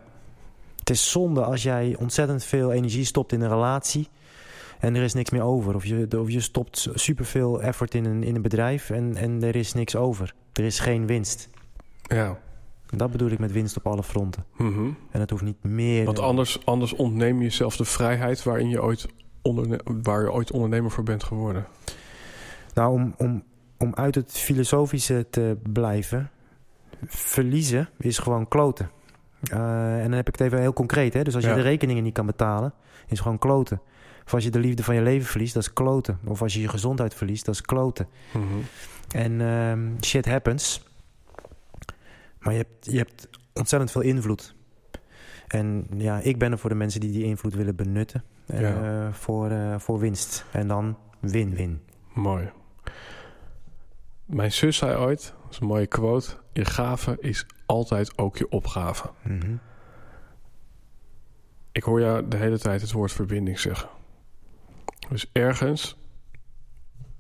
Het is zonde als jij ontzettend veel energie stopt in een relatie en er is niks meer over. Of je, of je stopt superveel effort in een, in een bedrijf en, en er is niks over. Er is geen winst. ja. Dat bedoel ik met winst op alle fronten. Mhm. En het hoeft niet meer... Want anders, anders ontneem je jezelf de vrijheid waarin je ooit waar je ooit ondernemer voor bent geworden. Nou, om, om, om uit het filosofische te blijven, verliezen is gewoon kloten. Uh, en dan heb ik het even heel concreet. Hè? Dus als je Ja. de rekeningen niet kan betalen, is gewoon kloten. Of als je de liefde van je leven verliest, dat is kloten. Of als je je gezondheid verliest, dat is kloten. Mhm. En ehm, shit happens. Maar je hebt, je hebt ontzettend veel invloed. En ja, ik ben er voor de mensen die die invloed willen benutten. Eh, Ja. voor, eh, voor winst. En dan win-win. Mooi. Mijn zus zei ooit, dat is een mooie quote... je gave is altijd ook je opgave. Mhm. Ik hoor jou de hele tijd het woord verbinding zeggen. Dus ergens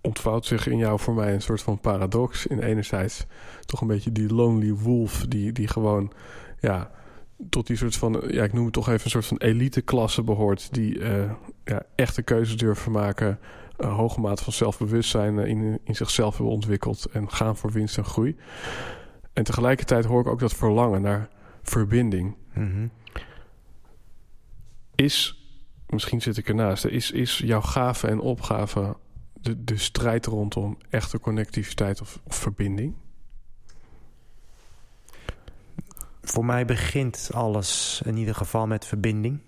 ontvouwt zich in jou voor mij een soort van paradox. In enerzijds toch een beetje die lonely wolf... die, die gewoon ja, tot die soort van... ja, ik noem het toch even een soort van elite-klasse behoort... die uh, ja, echte keuzes durven maken... een hoge mate van zelfbewustzijn uh, in, in zichzelf hebben ontwikkeld... en gaan voor winst en groei. En tegelijkertijd hoor ik ook dat verlangen naar verbinding. Mhm. Is, misschien zit ik ernaast... is, is jouw gave en opgave de, de strijd rondom echte connectiviteit of, of verbinding? Voor mij begint alles in ieder geval met verbinding.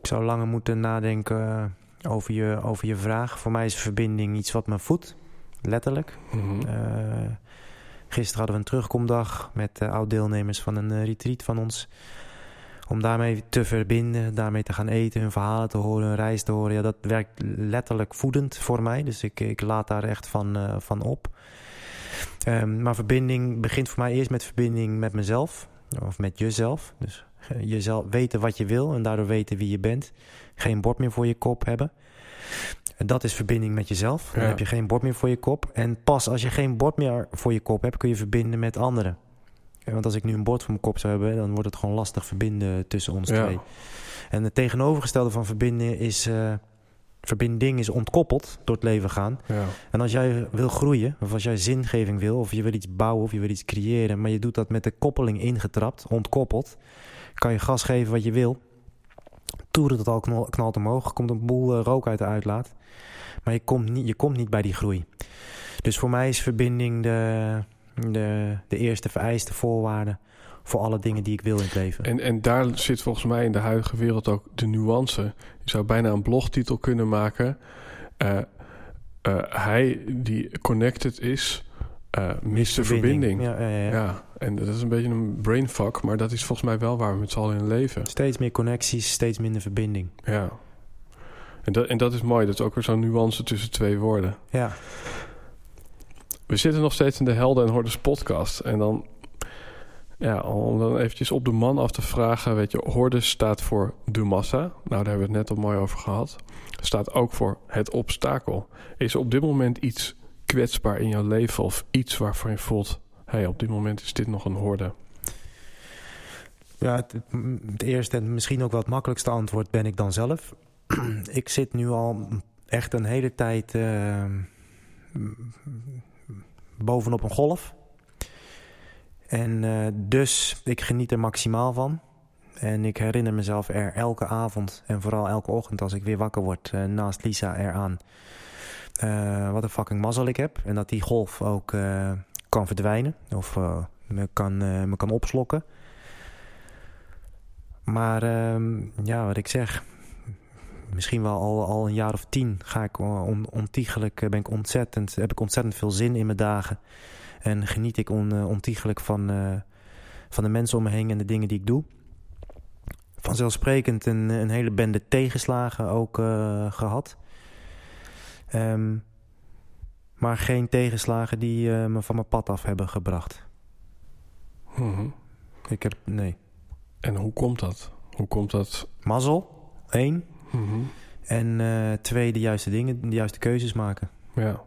Ik zou langer moeten nadenken over je, over je vraag. Voor mij is verbinding iets wat me voedt, letterlijk. Mhm. Uh, gisteren hadden we een terugkomdag met uh, oud-deelnemers van een uh, retreat van ons. Om daarmee te verbinden, daarmee te gaan eten, hun verhalen te horen, hun reis te horen. Ja, dat werkt letterlijk voedend voor mij. Dus ik, ik laat daar echt van, van op. Um, maar verbinding begint voor mij eerst met verbinding met mezelf. Of met jezelf. Dus jezelf weten wat je wil en daardoor weten wie je bent. Geen bord meer voor je kop hebben. En dat is verbinding met jezelf. Dan Ja. heb je geen bord meer voor je kop. En pas als je geen bord meer voor je kop hebt, kun je verbinden met anderen. Want als ik nu een bord voor mijn kop zou hebben, dan wordt het gewoon lastig verbinden tussen ons Ja. twee. En het tegenovergestelde van verbinden is. eh, verbinding is ontkoppeld door het leven gaan. Ja. En als jij wil groeien, of als jij zingeving wil, of je wil iets bouwen, of je wil iets creëren, maar je doet dat met de koppeling ingetrapt, ontkoppeld, kan je gas geven wat je wil. Toeren het al knal, knalt omhoog, komt een boel eh, rook uit de uitlaat. Maar je komt, niet, je komt niet bij die groei. Dus voor mij is verbinding de, de, de eerste vereiste voorwaarde voor alle dingen die ik wil in het leven. En, en daar zit volgens mij in de huidige wereld ook de nuance. Je zou bijna een blogtitel kunnen maken. Eh, eh, hij die connected is, eh mist de verbinding. Ja, ja, ja, ja. Ja, en dat is een beetje een brainfuck, maar dat is volgens mij wel waar we met z'n allen in leven. Steeds meer connecties, steeds minder verbinding. Ja. En dat, en dat is mooi, dat is ook weer zo'n nuance tussen twee woorden. Ja, We zitten nog steeds in de Helden en Hordes podcast. En dan, ja, om dan eventjes op de man af te vragen, weet je, Hordes staat voor de massa. Nou, daar hebben we het net al mooi over gehad. Staat ook voor het obstakel. Is op dit moment iets kwetsbaar in jouw leven of iets waarvan je voelt, hey, op dit moment is dit nog een horde? Ja, het, het eerste en misschien ook wel het makkelijkste antwoord ben ik dan zelf. ik zit nu al echt een hele tijd eh, bovenop een golf. En eh, dus ik geniet er maximaal van. En ik herinner mezelf er elke avond en vooral elke ochtend als ik weer wakker word eh, naast Lisa eraan. eh wat een fucking mazzel ik heb. En dat die golf ook kan verdwijnen of me, kan, me kan opslokken. Maar ehm, ja, wat ik zeg, misschien wel al, al een jaar of tien ga ik on, ontiegelijk, ben ik ontzettend, heb ik ontzettend veel zin in mijn dagen. En geniet ik on, uh, ontiegelijk van, uh, van de mensen om me heen en de dingen die ik doe. Vanzelfsprekend een, een hele bende tegenslagen ook uh, gehad. Um, maar geen tegenslagen die me van mijn pad af hebben gebracht. Mm -hmm. Ik heb, nee. En hoe komt dat? Hoe komt dat? Mazzel, één. Mm -hmm. En uh, twee, de juiste dingen, de juiste keuzes maken. Ja.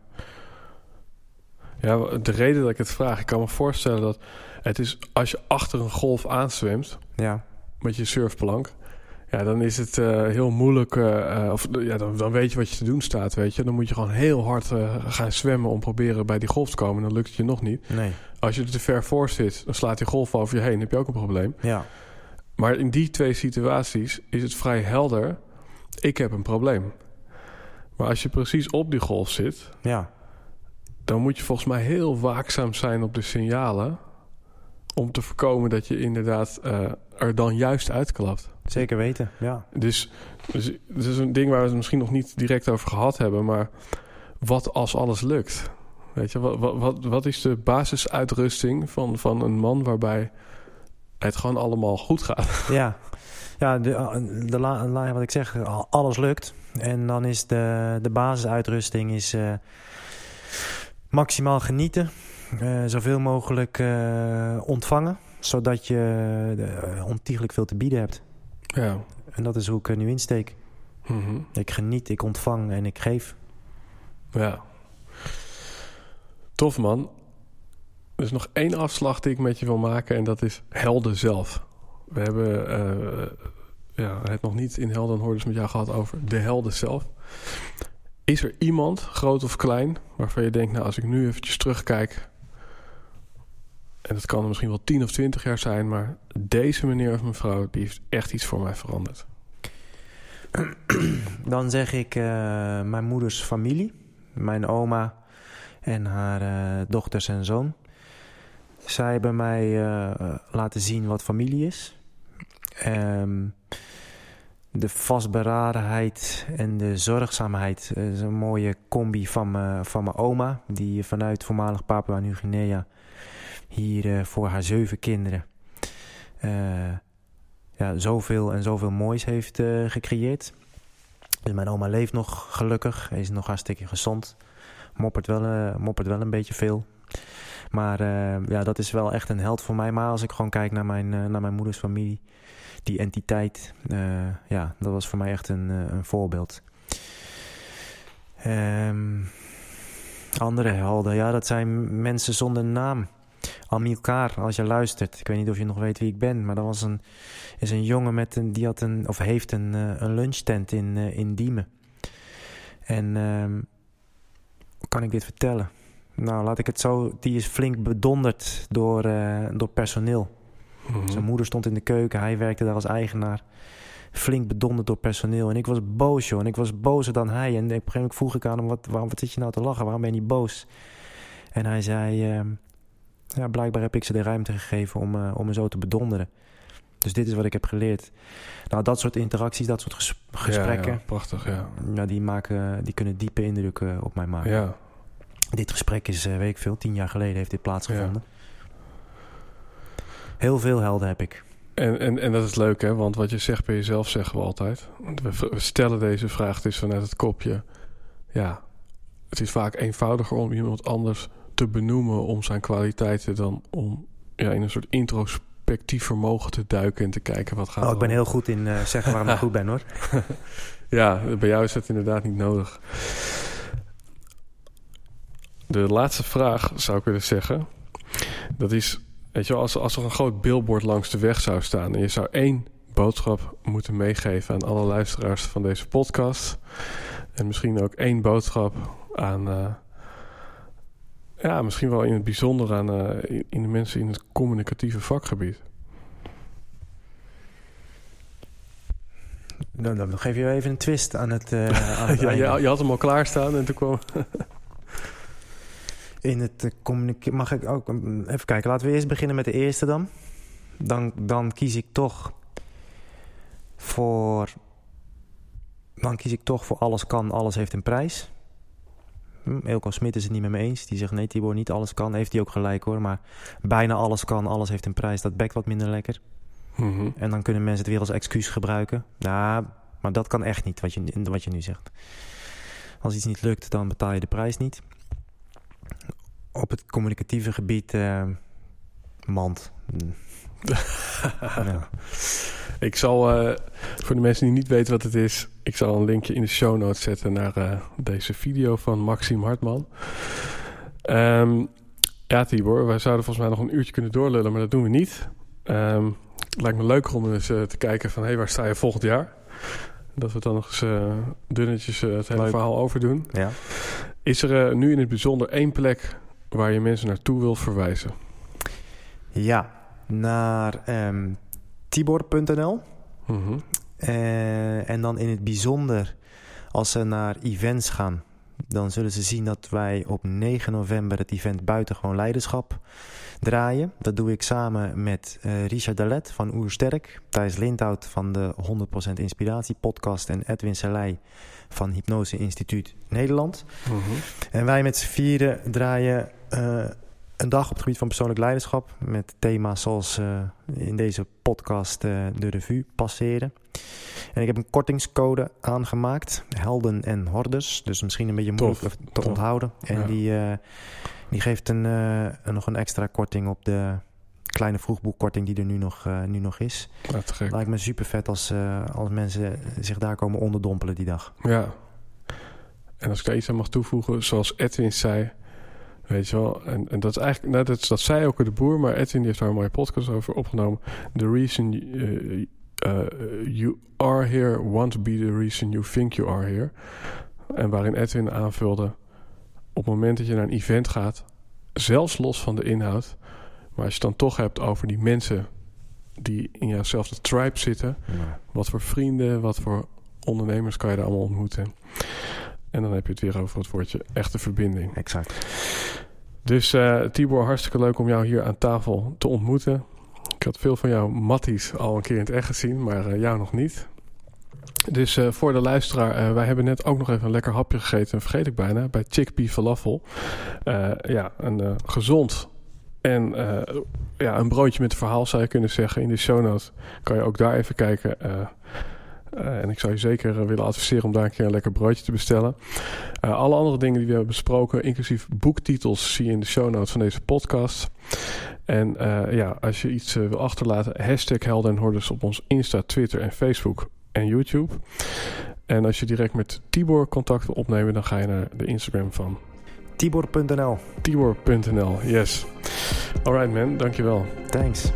Ja, de reden dat ik het vraag, ik kan me voorstellen dat het is als je achter een golf aanzwemt ja. met je surfplank, ja, dan is het uh, heel moeilijk. Uh, of ja, dan, dan, weet je wat je te doen staat, weet je. Dan moet je gewoon heel hard uh, gaan zwemmen om proberen bij die golf te komen. Dan lukt het je nog niet. Nee. Als je er te ver voor zit, dan slaat die golf over je heen. Dan heb je ook een probleem. Ja. Maar in die twee situaties is het vrij helder. Ik heb een probleem. Maar als je precies op die golf zit, ja. Dan moet je volgens mij heel waakzaam zijn op de signalen. Om te voorkomen dat je inderdaad uh, er dan juist uitklapt. Zeker weten, ja. Dus, dus dat is een ding waar we het misschien nog niet direct over gehad hebben. Maar wat als alles lukt? Weet je, wat, wat, wat is de basisuitrusting van, van een man waarbij het gewoon allemaal goed gaat? Ja, ja de, de, de, wat ik zeg, alles lukt. En dan is de, de basisuitrusting is, uh, maximaal genieten. Uh, zoveel mogelijk uh, ontvangen. Zodat je ontiegelijk veel te bieden hebt. Ja. En dat is hoe ik er nu insteek. Mm -hmm. Ik geniet, ik ontvang en ik geef. Ja. Tof man. Er is nog één afslag die ik met je wil maken en dat is helden zelf. We hebben ja, het nog niet in Helden Hordes met jou gehad over de helden zelf. Is er iemand, groot of klein, waarvan je denkt... nou, als ik nu eventjes terugkijk... en dat kan misschien wel 10 of 20 jaar zijn... maar deze meneer of mevrouw, die heeft echt iets voor mij veranderd. Dan zeg ik uh, mijn moeders familie. Mijn oma en haar uh, dochters en zoon. Zij hebben mij uh, laten zien wat familie is. Um, de vastberadenheid en de zorgzaamheid. Dat is een mooie combi van, van mijn oma, die vanuit voormalig Papua Nieuw-Guinea hier voor haar zeven kinderen ja, zoveel en zoveel moois heeft gecreëerd. Dus mijn oma leeft nog gelukkig, is nog hartstikke gezond. Moppert wel, moppert wel een beetje veel. Maar ja, dat is wel echt een held voor mij. Maar als ik gewoon kijk naar mijn, naar mijn moeders familie die entiteit, uh, ja, dat was voor mij echt een, uh, een voorbeeld. Um, andere helden, ja, dat zijn mensen zonder naam. Amilcar, als je luistert. Ik weet niet of je nog weet wie ik ben, maar dat was een, is een jongen met een, die had een, of heeft een, uh, een lunchtent in, in Diemen. En um, kan ik dit vertellen? Nou, laat ik het zo. Die is flink bedonderd door, door personeel. Mhm. Zijn moeder stond in de keuken, hij werkte daar als eigenaar. Flink bedonderd door personeel. En ik was boos, joh. En ik was bozer dan hij. En op een gegeven moment vroeg ik aan hem: wat, waarom, wat zit je nou te lachen? Waarom ben je niet boos? En hij zei: uh, Ja, blijkbaar heb ik ze de ruimte gegeven om, uh, om me zo te bedonderen. Dus dit is wat ik heb geleerd. Nou, dat soort interacties, dat soort ges gesprekken. Ja, ja, prachtig, ja. ja. die, maken, die kunnen diepe indrukken op mij maken. Ja. Dit gesprek is, uh, weet ik veel, tien jaar geleden heeft dit plaatsgevonden. Ja. Heel veel helden heb ik. En, en, en dat is leuk, hè? Want wat je zegt bij jezelf zeggen we altijd. We, we stellen deze vraag dus vanuit het kopje. Ja, het is vaak eenvoudiger om iemand anders te benoemen om zijn kwaliteiten dan om ja, in een soort introspectief vermogen te duiken en te kijken wat gaat. Oh, ik ben heel goed in uh, zeggen waarom ik goed ben, hoor. ja, bij jou is dat inderdaad niet nodig. De laatste vraag zou ik willen zeggen. Dat is Weet je als, als er een groot billboard langs de weg zou staan... en je zou één boodschap moeten meegeven aan alle luisteraars van deze podcast... en misschien ook één boodschap aan... Uh, ja, misschien wel in het bijzonder aan uh, in de mensen in het communicatieve vakgebied. Dan, dan geef je even een twist aan het. Uh, aan het ja, je, je, had hem al klaarstaan en toen kwam. in het eh, communiceren. Mag ik ook mm, even kijken? Laten we eerst beginnen met de eerste dan. Dan, dan kies ik toch voor. Dan kies ik toch voor alles kan, alles heeft een prijs. Hm, Elko Smit is het niet met me eens. Die zegt nee, Tibor, niet alles kan. Heeft hij ook gelijk hoor. Maar bijna alles kan, alles heeft een prijs. Dat bekt wat minder lekker. Mhm. En dan kunnen mensen het weer als excuus gebruiken. Nou, maar dat kan echt niet, wat je, wat je nu zegt. Als iets niet lukt, dan betaal je de prijs niet op het communicatieve gebied uh, mand. ja. Ik zal, uh, voor de mensen die niet weten wat het is, ik zal een linkje in de show notes zetten naar uh, deze video van Maxime Hartman. Um, ja, Tibor, wij zouden volgens mij nog een uurtje kunnen doorlullen, maar dat doen we niet. Um, het lijkt me leuker om eens te kijken van, hey, waar sta je volgend jaar? Dat we dan nog eens dunnetjes het hele Leuk. verhaal overdoen. Ja. Is er nu in het bijzonder één plek waar je mensen naartoe wil verwijzen? Ja, naar um, tibor.nl. Mm uh, en dan in het bijzonder, als ze naar events gaan, dan zullen ze zien dat wij op 9 november het event Buitengewoon Leiderschap draaien. Dat doe ik samen met uh, Richard Dalet van Oersterk, Thijs Lindhout van de 100% Inspiratie podcast en Edwin Selei van Hypnose Instituut Nederland. Mm -hmm. En wij met z'n vieren draaien uh, een dag op het gebied van persoonlijk leiderschap. Met thema's zoals uh, in deze podcast uh, de revue passeren. En ik heb een kortingscode aangemaakt. Helden en hordes. Dus misschien een beetje moeilijk Tof. te Tof. onthouden. En ja. die, die geeft een, nog een extra korting op de kleine vroegboekkorting die er nu nog, nu nog is. Ja, Lijkt me super vet als, als mensen zich daar komen onderdompelen die dag. Ja. En als ik daar iets aan mag toevoegen, zoals Edwin zei Weet je wel, en, en dat is eigenlijk, nou, dat, dat zei ook de boer, maar Edwin die heeft daar een mooie podcast over opgenomen. The reason uh, uh, you are here won't be the reason you think you are here. En waarin Edwin aanvulde, op het moment dat je naar een event gaat, zelfs los van de inhoud, maar als je het dan toch hebt over die mensen die in jouwzelfde tribe zitten, ja. wat voor vrienden, wat voor ondernemers kan je daar allemaal ontmoeten. En dan heb je het weer over het woordje echte verbinding. Exact. Dus uh, Tibor, hartstikke leuk om jou hier aan tafel te ontmoeten. Ik had veel van jouw matties al een keer in het echt gezien, maar uh, jou nog niet. Dus uh, voor de luisteraar, uh, wij hebben net ook nog even een lekker hapje gegeten, vergeet ik bijna, bij Chickpea Falafel. Ja, een gezond en ja, een broodje met verhaal zou je kunnen zeggen. In de show notes kan je ook daar even kijken. en ik zou je zeker willen adviseren om daar een keer een lekker broodje te bestellen. alle andere dingen die we hebben besproken, inclusief boektitels, zie je in de show notes van deze podcast. En ja, als je iets wil achterlaten, hashtag Helden en Hordes op ons Insta, Twitter en Facebook en YouTube. En als je direct met Tibor contact wil opnemen, dan ga je naar de Instagram van Tibor.nl. Tibor.nl, yes. Alright man, dankjewel. Thanks.